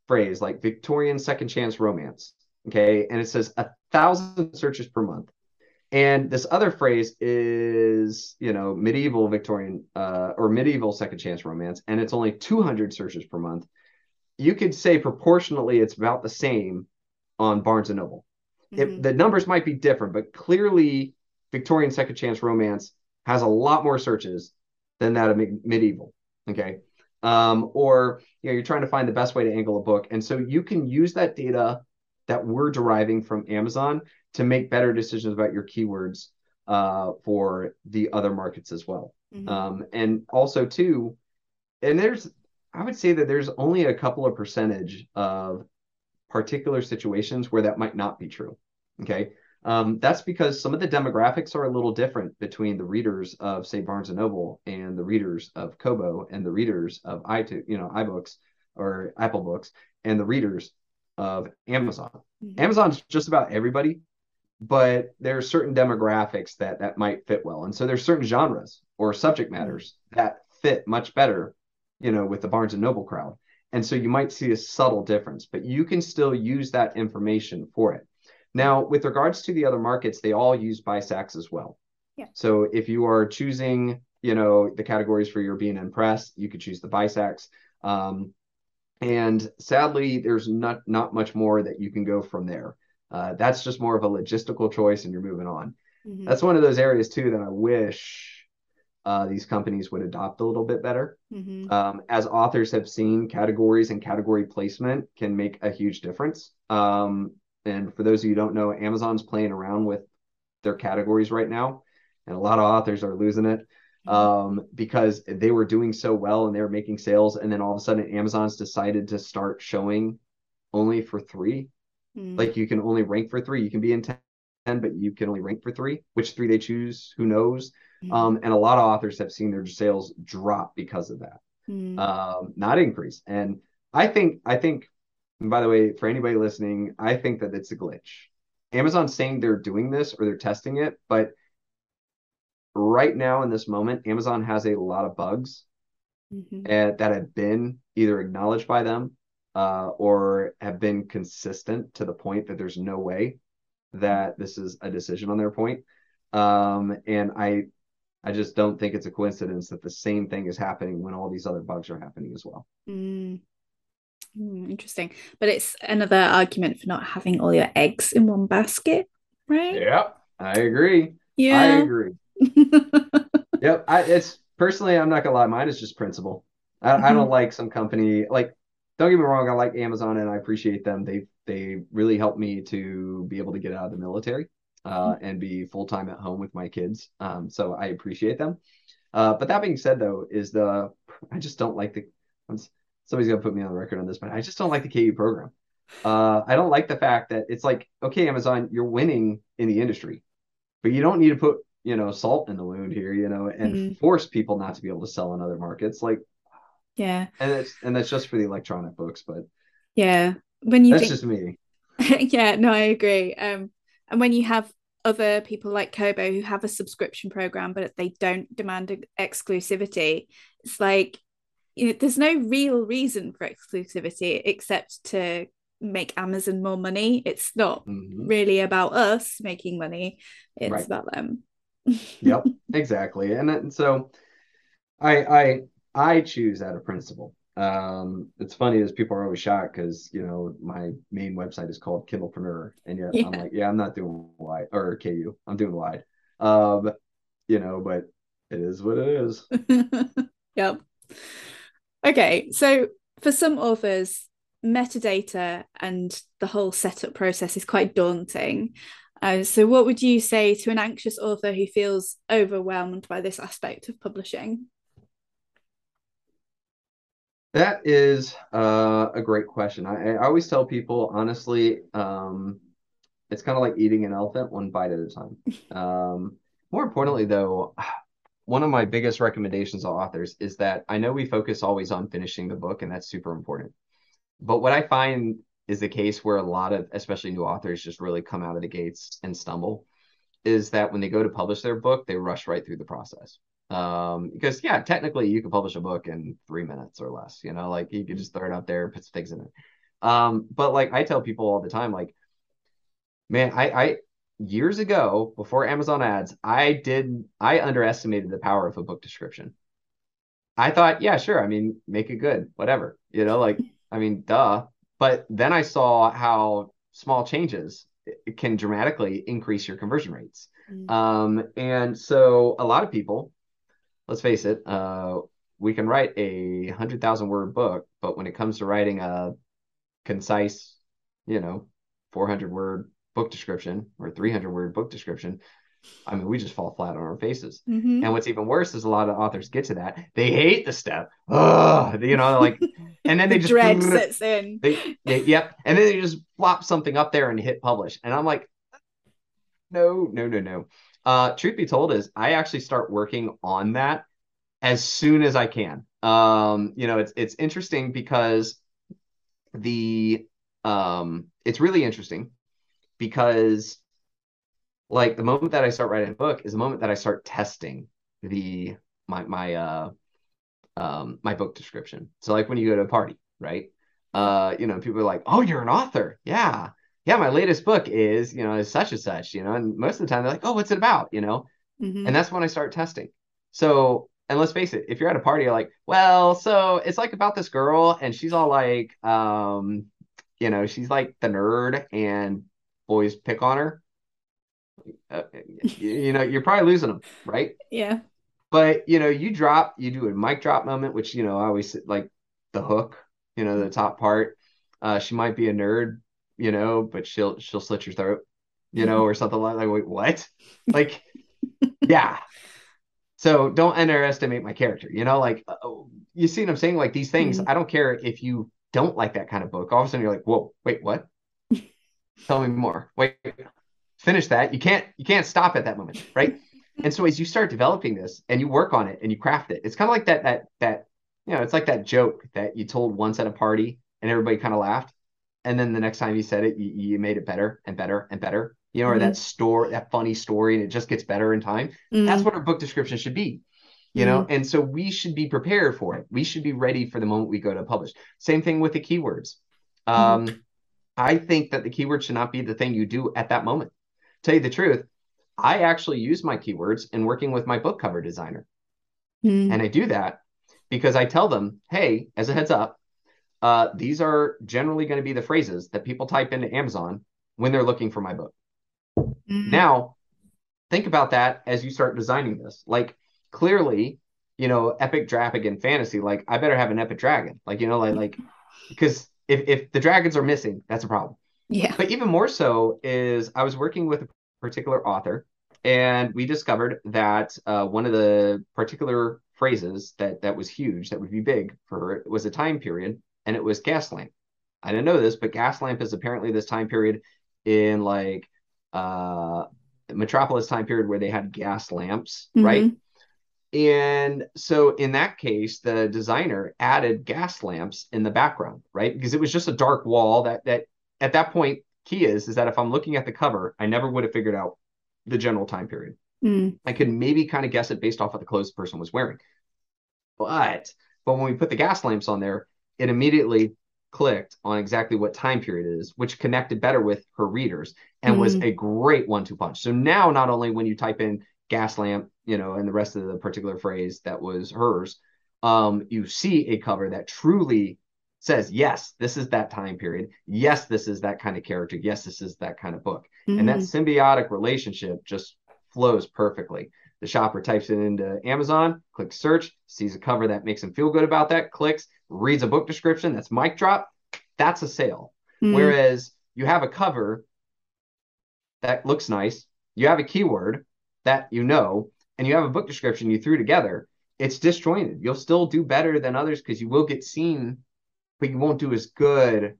phrase like Victorian second chance romance, okay, and it says a thousand searches per month, and this other phrase is, you know, medieval Victorian uh, or medieval second chance romance, and it's only 200 searches per month. You could say proportionally it's about the same on Barnes and Noble. Mm-hmm. It, the numbers might be different, but clearly Victorian second chance romance has a lot more searches than that of medieval. Okay. Um, or you know, you're trying to find the best way to angle a book. And so you can use that data that we're deriving from Amazon to make better decisions about your keywords uh, for the other markets as well. Mm-hmm. Um, and also too, and there's I would say that there's only a couple of percentage of particular situations where that might not be true. Okay. Um, that's because some of the demographics are a little different between the readers of, say, Barnes and Noble and the readers of Kobo and the readers of iTunes, you know, iBooks or Apple Books and the readers of Amazon. Mm-hmm. Amazon's just about everybody, but there are certain demographics that that might fit well, and so there's certain genres or subject mm-hmm. matters that fit much better, you know, with the Barnes and Noble crowd. And so you might see a subtle difference, but you can still use that information for it. Now, with regards to the other markets, they all use BISACs as well. Yeah. So if you are choosing, you know, the categories for your B&N Press, you could choose the BISACs. Um, and sadly, there's not not much more that you can go from there. Uh, that's just more of a logistical choice, and you're moving on. Mm-hmm. That's one of those areas too that I wish uh, these companies would adopt a little bit better. Mm-hmm. Um, as authors have seen, categories and category placement can make a huge difference. Um, and for those of you who don't know, Amazon's playing around with their categories right now, and a lot of authors are losing it mm-hmm. um, because they were doing so well and they were making sales, and then all of a sudden Amazon's decided to start showing only for 3 mm. Like you can only rank for three. You can be in ten, but you can only rank for three. Which three they choose, who knows? Mm. Um, and a lot of authors have seen their sales drop because of that, mm. um, not increase. And I think I think and by the way, for anybody listening, I think that it's a glitch. Amazon's saying they're doing this or they're testing it, but right now in this moment, Amazon has a lot of bugs mm-hmm. that have been either acknowledged by them uh, or have been consistent to the point that there's no way that this is a decision on their point. Um, and I, I just don't think it's a coincidence that the same thing is happening when all these other bugs are happening as well. Mm. Mm, interesting. But it's another argument for not having all your eggs in one basket, right? Yep. I agree. Yeah. I agree. <laughs> yep. I it's personally I'm not gonna lie, mine is just principle. I, mm-hmm. I don't like some company like don't get me wrong, I like Amazon and I appreciate them. They they really helped me to be able to get out of the military uh, mm-hmm. and be full time at home with my kids. Um, so I appreciate them. Uh, but that being said, though, is the I just don't like the somebody's gonna put me on the record on this, but I just don't like the KU program. Uh, I don't like the fact that it's like, okay, Amazon, you're winning in the industry, but you don't need to put, you know, salt in the wound here, you know, and mm-hmm. force people not to be able to sell in other markets. Like, yeah, and it's and that's just for the electronic books, but yeah, when you that's think... just me. <laughs> yeah, no, I agree. Um, and when you have other people like Kobo who have a subscription program, but they don't demand exclusivity, it's like you know, there's no real reason for exclusivity except to make Amazon more money. It's not mm-hmm. really about us making money. It's right. about them. yep, <laughs> exactly. And, and so I I I choose out of principle. Um, it's funny as people are always shocked because you know my main website is called Kindlepreneur, and yet yeah. I'm like, yeah, I'm not doing wide or KU, I'm doing wide. Um, you know, but it is what it is. <laughs> yep. Okay, so for some authors, metadata and the whole setup process is quite daunting. Uh, so, what would you say to an anxious author who feels overwhelmed by this aspect of publishing? That is uh, a great question. I, I, always tell people, honestly, um, it's kind of like eating an elephant one bite at a time. <laughs> Um, more importantly, though, one of my biggest recommendations to authors is that I know we focus always on finishing the book, and that's super important. But what I find is the case where a lot of, especially new authors, just really come out of the gates and stumble is that when they go to publish their book, they rush right through the process um because yeah technically you could publish a book in three minutes or less you know like you could just throw it out there and put some things in it um but like i tell people all the time like man i i years ago before amazon ads i did i underestimated the power of a book description. I thought yeah sure i mean make it good whatever you know like <laughs> i mean duh. But then i saw how small changes can dramatically increase your conversion rates. Mm-hmm. um and so a lot of people let's face it, uh, we can write a hundred thousand word book, but when it comes to writing a concise, you know, four hundred word book description or three hundred word book description, I mean, we just fall flat on our faces. Mm-hmm. And what's even worse is a lot of authors get to that. They hate the step. Oh, you know, like, <laughs> and then they just dread <laughs> sets in. They, they, yep. And then they just flop something up there and hit publish. And I'm like, no, no, no, no. Uh, truth be told, is I actually start working on that as soon as I can. Um, you know, it's it's interesting because the um, it's really interesting because like the moment that I start writing a book is the moment that I start testing the my my uh um my book description. So like when you go to a party, right? Uh, you know, people are like, "Oh, you're an author." Yeah yeah, my latest book is, you know, is such and such, you know, and most of the time they're like, oh, what's it about, you know? Mm-hmm. And that's when I start testing. So, and let's face it, if you're at a party, you're like, well, so it's like about this girl and she's all like, um, you know, she's like the nerd and boys pick on her. Uh, you, know, you're probably losing them, right? Yeah. But, you know, you drop, you do a mic drop moment, which, you know, I always like the hook, you know, the top part. Uh, she might be a nerd, you know, but she'll she'll slit your throat, you know, or something like like wait, what? <laughs> Like, yeah. So don't underestimate my character, you know, like uh, you see what I'm saying? Like these things, mm-hmm. I don't care if you don't like that kind of book. All of a sudden you're like, whoa, wait, what? Tell me more. Wait, finish that. You can't you can't stop at that moment, right? <laughs> and so as you start developing this and you work on it and you craft it, it's kind of like that that that you know, it's like that joke that you told once at a party and everybody kind of laughed and then the next time you said it, you, you made it better and better and better. You know, mm-hmm. or that story, that funny story, and it just gets better in time. Mm-hmm. That's what our book description should be. You mm-hmm. know, and so we should be prepared for it. We should be ready for the moment we go to publish. Same thing with the keywords. Mm-hmm. I think that the keyword should not be the thing you do at that moment. Tell you the truth, I actually use my keywords in working with my book cover designer. Mm-hmm. And I do that because I tell them, hey, as a heads up, uh, these are generally going to be the phrases that people type into Amazon when they're looking for my book. Mm-hmm. Now, think about that as you start designing this. Like, clearly, you know, epic dragon fantasy. Like, I better have an epic dragon. Like, you know, like, like, because if if the dragons are missing, that's a problem. Yeah. But even more so is I was working with a particular author, and we discovered that uh, one of the particular phrases that that was huge, that would be big for her, was a time period and it was gas lamp. I didn't know this, but gas lamp is apparently this time period in like uh metropolis time period where they had gas lamps, mm-hmm. right? And so in that case, the designer added gas lamps in the background, right? Because it was just a dark wall that that at that point key is is that if I'm looking at the cover, I never would have figured out the general time period. Mm. I could maybe kind of guess it based off of the clothes the person was wearing. But but when we put the gas lamps on there, it immediately clicked on exactly what time period it is, which connected better with her readers and mm-hmm. was a great one two punch. So now, not only when you type in gas lamp, you know, and the rest of the particular phrase that was hers, um, you see a cover that truly says, yes, this is that time period. Yes, this is that kind of character. Yes, this is that kind of book. Mm-hmm. And that mm-hmm. symbiotic relationship just flows perfectly. The shopper types it into Amazon, clicks search, sees a cover that makes him feel good about that, clicks, reads a book description that's mic drop. That's a sale. Mm-hmm. Whereas you have a cover that looks nice, you have a keyword that you know, and you have a book description you threw together, it's disjointed. You'll still do better than others because you will get seen, but you won't do as good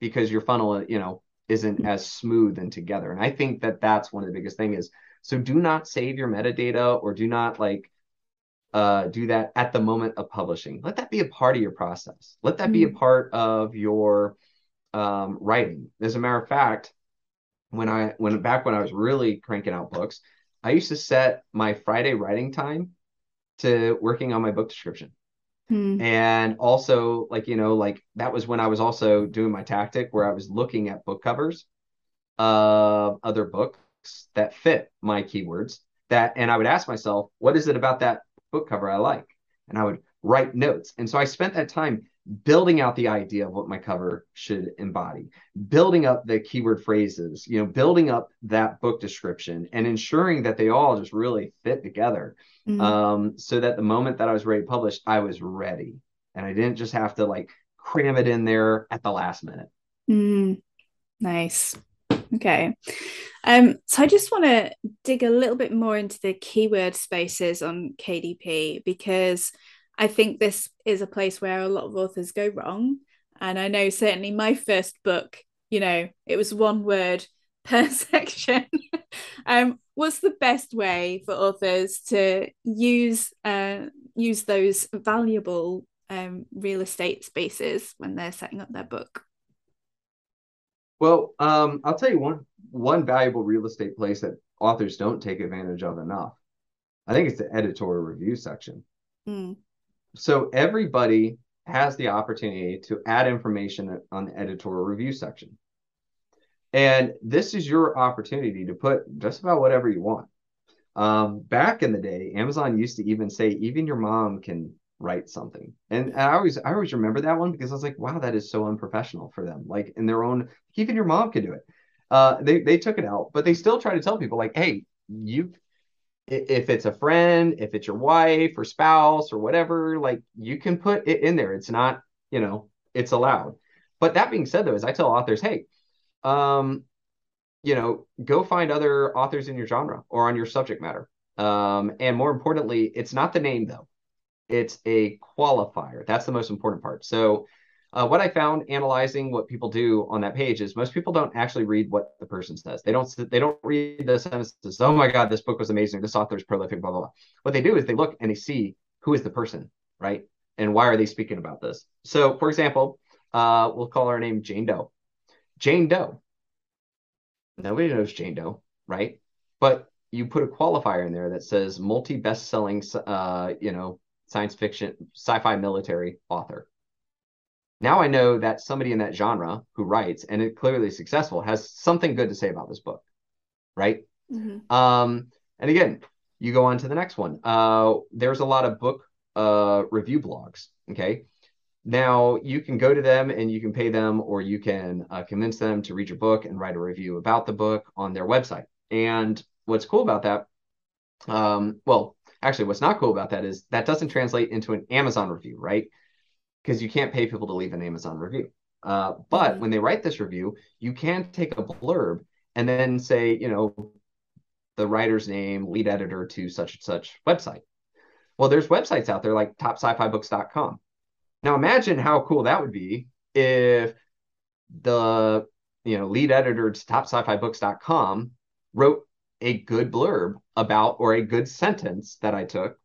because your funnel, you know, isn't as smooth and together. And I think that that's one of the biggest thing is so do not save your metadata or do not like uh, do that at the moment of publishing. Let that be a part of your process. Let that be a mm-hmm. part of your um, writing. As a matter of fact, when I when back when I was really cranking out books, I used to set my Friday writing time to working on my book description. Hmm. And also, like, you know, like that was when I was also doing my tactic where I was looking at book covers of other books that fit my keywords that, and I would ask myself, what is it about that book cover I like? And I would write notes. And so I spent that time building out the idea of what my cover should embody, building up the keyword phrases, you know, building up that book description and ensuring that they all just really fit together. Mm-hmm. Um, so that the moment that I was ready to publish, I was ready. And I didn't just have to like cram it in there at the last minute. Mm, nice. Okay. Um, so I just want to dig a little bit more into the keyword spaces on KDP because I think this is a place where a lot of authors go wrong. And I know certainly my first book, you know, it was one word <laughs> per section. <laughs> um, what's the best way for authors to use uh, use those valuable um, real estate spaces when they're setting up their book? Well, um, I'll tell you one one valuable real estate place that authors don't take advantage of enough. I think it's the editorial review section. Mm. So everybody has the opportunity to add information on the editorial review section. And this is your opportunity to put just about whatever you want. Um, back in the day, Amazon used to even say even your mom can write something. And I always I always remember that one because I was like, wow, that is so unprofessional for them. Like in their own, even your mom can do it. Uh, they they took it out, but they still try to tell people like, hey, you if it's a friend, if it's your wife or spouse or whatever, like you can put it in there. It's not, you know, it's allowed. But that being said, though, as I tell authors, hey, um, you know, go find other authors in your genre or on your subject matter. Um, and more importantly, it's not the name though it's a qualifier. That's the most important part. So uh, what I found analyzing what people do on that page is most people don't actually read what the person says. They don't they don't read the sentences. Oh my God, this book was amazing. This author is prolific. Blah blah blah. What they do is they look and they see who is the person, right? And why are they speaking about this? So, for example, uh, we'll call her name Jane Doe. Jane Doe. Nobody knows Jane Doe, right? But you put a qualifier in there that says multi best-selling, uh, you know, science fiction, sci-fi military author. Now I know that somebody in that genre who writes and it clearly successful has something good to say about this book, right? Mm-hmm. Um, and again, you go on to the next one. Uh, there's a lot of book uh, review blogs. Okay. Now you can go to them and you can pay them, or you can uh, convince them to read your book and write a review about the book on their website. And what's cool about that, um, well, Actually, what's not cool about that is that doesn't translate into an Amazon review, right? Because you can't pay people to leave an Amazon review. Uh, but mm-hmm. when they write this review, you can take a blurb and then say, you know, the writer's name, lead editor to such and such website. Well, there's websites out there like topsci-fi-books.com. Now imagine how cool that would be if the you know lead editor to topsci-fi-books.com wrote a good blurb about or a good sentence that I took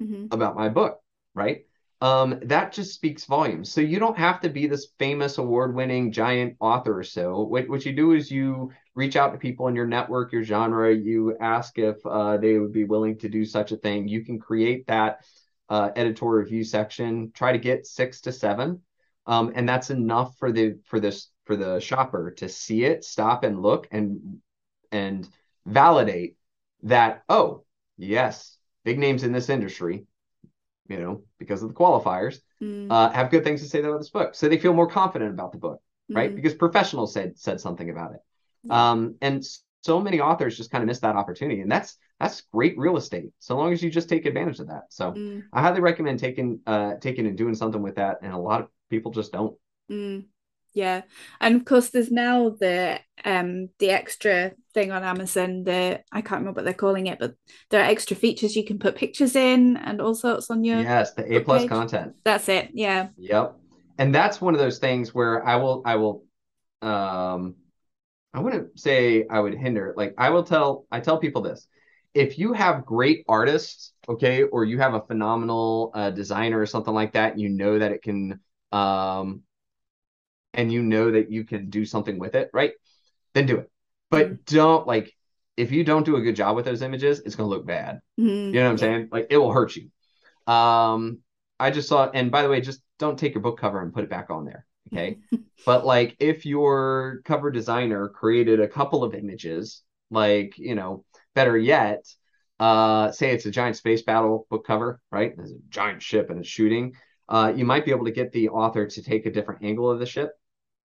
mm-hmm. about my book, right? Um, that just speaks volumes. So you don't have to be this famous award-winning giant author or so. What, what you do is you reach out to people in your network, your genre. You ask if uh, they would be willing to do such a thing. You can create that uh, editorial review section. Try to get six to seven, um, and that's enough for the for this for the shopper to see it, stop and look, and and validate that, oh, yes, big names in this industry, you know, because of the qualifiers, Mm. uh, have good things to say about this book. So they feel more confident about the book, right? Mm. Because professionals said said something about it. Yeah. Um, and so many authors just kind of miss that opportunity. And that's that's great real estate, so long as you just take advantage of that. So Mm. I highly recommend taking uh taking and doing something with that. And a lot of people just don't. Yeah, and of course there's now the um the extra thing on Amazon. The I can't remember what they're calling it, but there are extra features you can put pictures in and all sorts on your. Yes, the A plus page. content. That's it. Yeah. Yep. And that's one of those things where I will I will um I wouldn't say I would hinder like I will tell I tell people this. If you have great artists, okay, or you have a phenomenal uh, designer or something like that, you know that it can um and you know that you can do something with it, right? Then do it. But don't like if you don't do a good job with those images, it's going to look bad. Mm, You know what I'm saying? Like it will hurt you. Um, I just saw, and by the way, just don't take your book cover and put it back on there. Okay. <laughs> but like if your cover designer created a couple of images, like, you know, better yet, uh, say it's a giant space battle book cover, right? There's a giant ship and it's shooting. Uh, you might be able to get the author to take a different angle of the ship,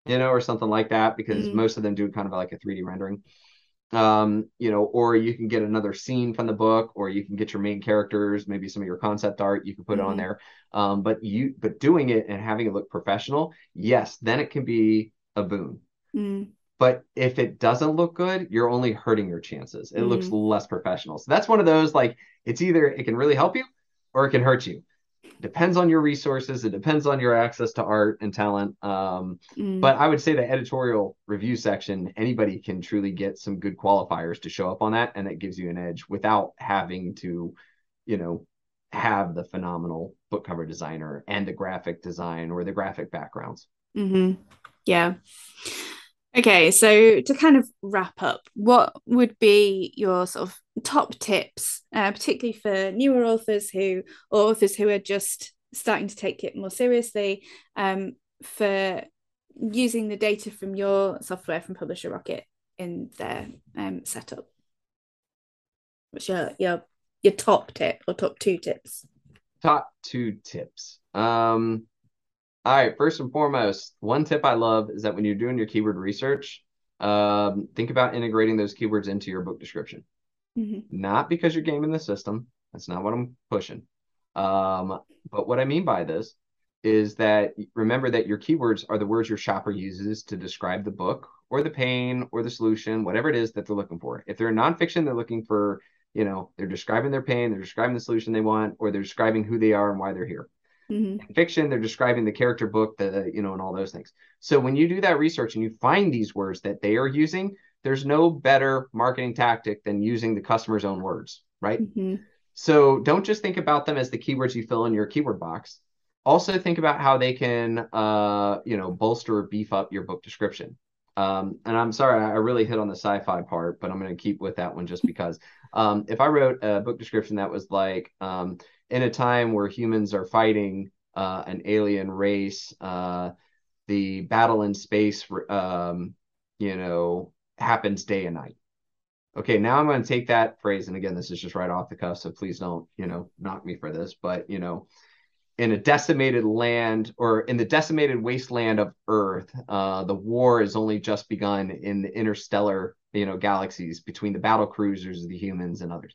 you know, or something like that, because Mhm. most of them do kind of like a 3D rendering. Um you know or you can get another scene from the book or you can get your main characters maybe some of your concept art you can put it on there. Um but you but doing it and having it look professional yes then it can be a boon. Mm, but if it doesn't look good you're only hurting your chances. It looks Mhm. less professional. So that's one of those like it's either it can really help you or it can hurt you depends on your resources it depends on your access to art and talent um mm, but I would say the editorial review section, anybody can truly get some good qualifiers to show up on that, and that gives you an edge without having to, you know, have the phenomenal book cover designer and the graphic design or the graphic backgrounds. mhm. Yeah. Okay, so to kind of wrap up, what would be your sort of top tips, uh, particularly for newer authors who or authors who are just starting to take it more seriously, um, for using the data from your software from Publisher Rocket in their um, setup? What's your your your top tip or top two tips? Top two tips. Um, all right, first and foremost, one tip I love is that when you're doing your keyword research, um, think about integrating those keywords into your book description. Mhm. not because you're gaming the system. That's not what I'm pushing. Um, but what I mean by this is that remember that your keywords are the words your shopper uses to describe the book or the pain or the solution, whatever it is that they're looking for. If they're in nonfiction, they're looking for, you know, they're describing their pain, they're describing the solution they want, or they're describing who they are and why they're here. Mhm. In fiction, they're describing the character book, the, you know, and all those things. So when you do that research and you find these words that they are using, there's no better marketing tactic than using the customer's own words, right? Mhm. So don't just think about them as the keywords you fill in your keyword box. Also think about how they can, uh, you know, bolster or beef up your book description. Um, and I'm sorry, I really hit on the sci-fi part, but I'm going to keep with that one just because. Um, if I wrote a book description that was like, um, in a time where humans are fighting uh, an alien race, uh, the battle in space, um, you know, happens day and night. Okay, now I'm going to take that phrase, and again, this is just right off the cuff, so please don't, you know, knock me for this. But you know, in a decimated land or in the decimated wasteland of Earth, uh, the war has only just begun in the interstellar, you know, galaxies between the battle cruisers, the humans, and others.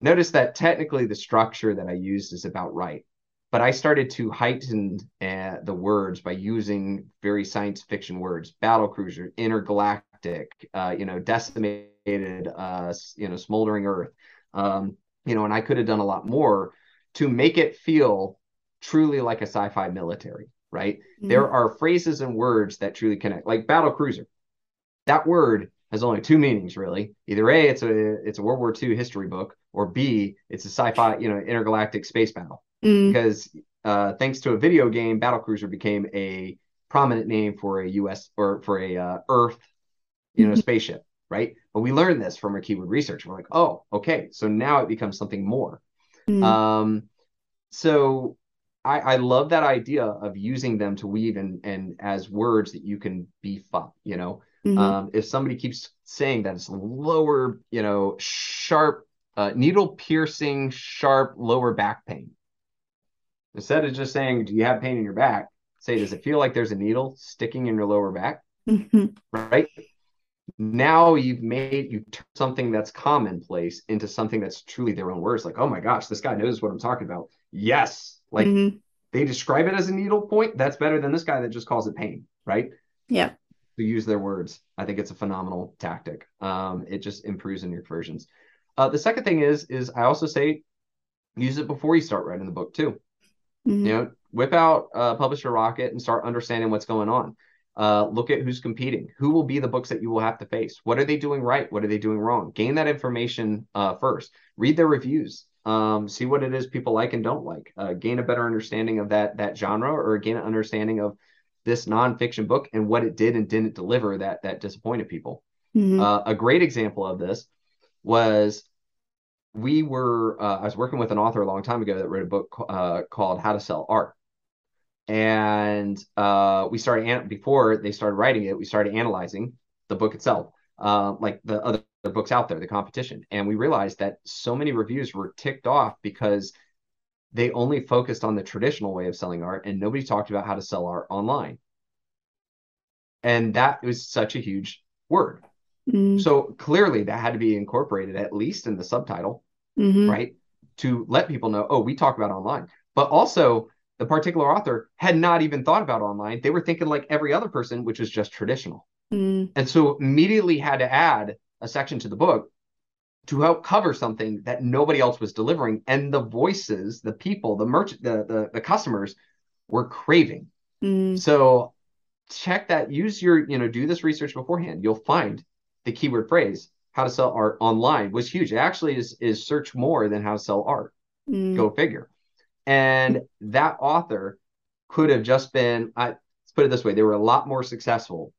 Notice that technically the structure that I used is about right, but I started to heighten uh, the words by using very science fiction words: battle cruiser, intergalactic, uh, you know, decimated, uh, you know, smoldering Earth, um, you know, and I could have done a lot more to make it feel truly like a sci-fi military, right? Mm-hmm. There are phrases and words that truly connect, like battle cruiser. That word has only two meanings, really. Either A, it's a it's a World War II history book, or B, it's a sci-fi, you know, intergalactic space battle. Mm. Because uh, thanks to a video game, battle cruiser became a prominent name for a U.S. or for a uh, Earth, you know, Mhm. spaceship, right? But we learned this from our keyword research. We're like, oh, okay, so now it becomes something more. Mm. Um, so I, I love that idea of using them to weave and and as words that you can beef up. You know, Mhm. um, if somebody keeps saying that it's lower, you know, sharp, uh, needle piercing, sharp lower back pain. Instead of just saying, Do you have pain in your back? Say, Does it feel like there's a needle sticking in your lower back? Mhm. Right. Now you've made you turn something that's commonplace into something that's truly their own words. Like, oh my gosh, this guy knows what I'm talking about. Yes. Like Mhm. they describe it as a needle point. That's better than this guy that just calls it pain. Right Yeah. To use their words. I think it's a phenomenal tactic. Um, it just improves in your conversions. Uh, the second thing is, is I also say use it before you start writing the book too. Mhm. You know, whip out uh, Publisher Rocket and start understanding what's going on. Uh, look at who's competing. Who will be the books that you will have to face? What are they doing right? What are they doing wrong? Gain that information uh, first. Read their reviews. Um, see what it is people like and don't like. Uh, gain a better understanding of that that genre, or gain an understanding of this nonfiction book and what it did and didn't deliver that that disappointed people. Mhm. Uh, a great example of this was we were uh, I was working with an author a long time ago that wrote a book uh, called How to Sell Art, and uh, we started an- before they started writing it. We started analyzing the book itself, uh, like the other books out there, the competition, and we realized that so many reviews were ticked off because they only focused on the traditional way of selling art and nobody talked about how to sell art online. And that was such a huge word. Mm. So clearly that had to be incorporated at least in the subtitle, Mhm. right? To let people know, oh, we talk about online. But also the particular author had not even thought about online. They were thinking like every other person, which was just traditional. Mm. And so immediately had to add a section to the book to help cover something that nobody else was delivering. And the voices, the people, the merchant, the, the, the customers were craving. Mm. So check that, use your, you know, do this research beforehand. You'll find the keyword phrase, how to sell art online was huge. It actually is is search more than how to sell art. Mm. Go figure. And that author could have just been, I, let's put it this way, they were a lot more successful,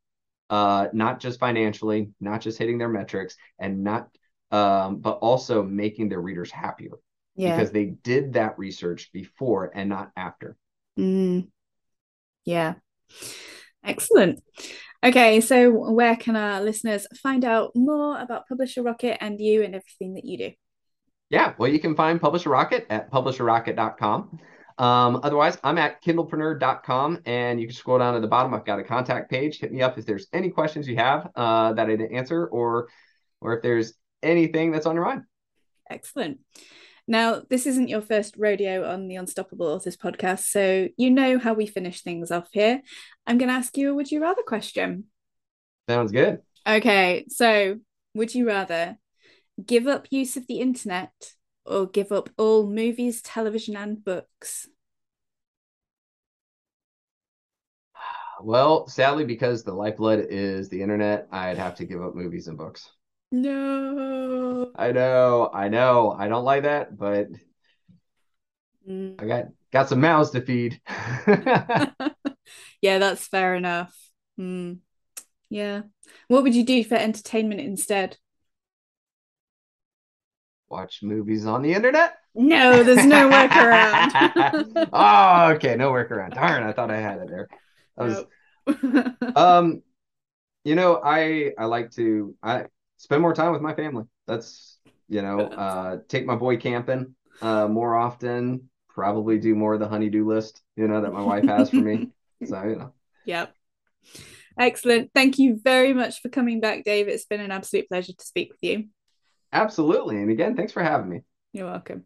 uh, not just financially, not just hitting their metrics, and not, um, but also making their readers happier Yeah. because they did that research before and not after. Mm. Yeah. Excellent. Okay, so where can our listeners find out more about Publisher Rocket and you and everything that you do? Yeah, well, you can find Publisher Rocket at publisherrocket.com. Um, otherwise, I'm at kindlepreneur.com and you can scroll down to the bottom. I've got a contact page. Hit me up if there's any questions you have uh, that I didn't answer or or if there's anything that's on your mind. Excellent. Now, this isn't your first rodeo on the Unstoppable Authors podcast, so you know how we finish things off here. I'm going to ask you a would you rather question. Sounds good. Okay, so would you rather give up use of the internet or give up all movies, television, and books? Well, sadly, because the lifeblood is the internet, I'd have to give up movies and books. No. I know, I know, I don't like that, but Mm. I got got some mouths to feed. <laughs> <laughs> yeah, that's fair enough. Mm. Yeah. What would you do for entertainment instead? Watch movies on the internet. No, there's no workaround. <laughs> oh, okay, no workaround. Darn, I thought I had it there. I was, Nope. um, you know, I I like to I spend more time with my family. That's you know, uh, take my boy camping uh more often. Probably do more of the honeydew list, you know, that my wife has for me. <laughs> So you know, Yep. Excellent. Thank you very much for coming back, Dave. It's been an absolute pleasure to speak with you. absolutely. And again, thanks for having me. You're welcome.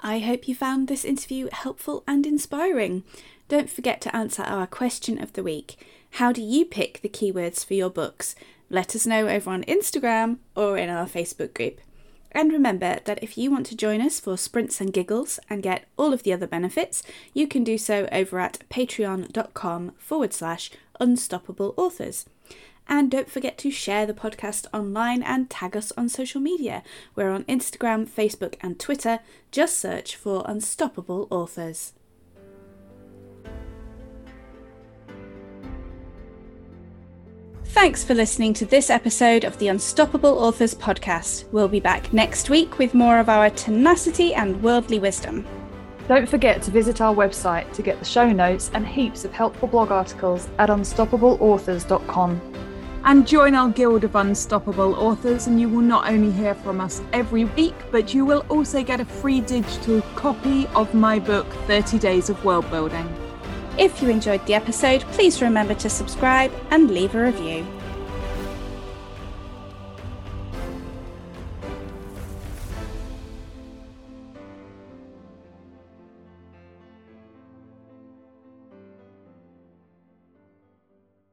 I hope you found this interview helpful and inspiring. Don't forget to answer our question of the week. How do you pick the keywords for your books? Let us know over on Instagram or in our Facebook group. And remember that if you want to join us for sprints and giggles and get all of the other benefits, you can do so over at patreon.com forward slash unstoppable authors. And don't forget to share the podcast online and tag us on social media. We're on Instagram, Facebook, and Twitter. Just search for Unstoppable Authors. Thanks for listening to this episode of the Unstoppable Authors podcast. We'll be back next week with more of our tenacity and worldly wisdom. Don't forget to visit our website to get the show notes and heaps of helpful blog articles at unstoppableauthors.com. And join our Guild of Unstoppable Authors, and you will not only hear from us every week, but you will also get a free digital copy of my book, 30 Days of World Building. If you enjoyed the episode, please remember to subscribe and leave a review.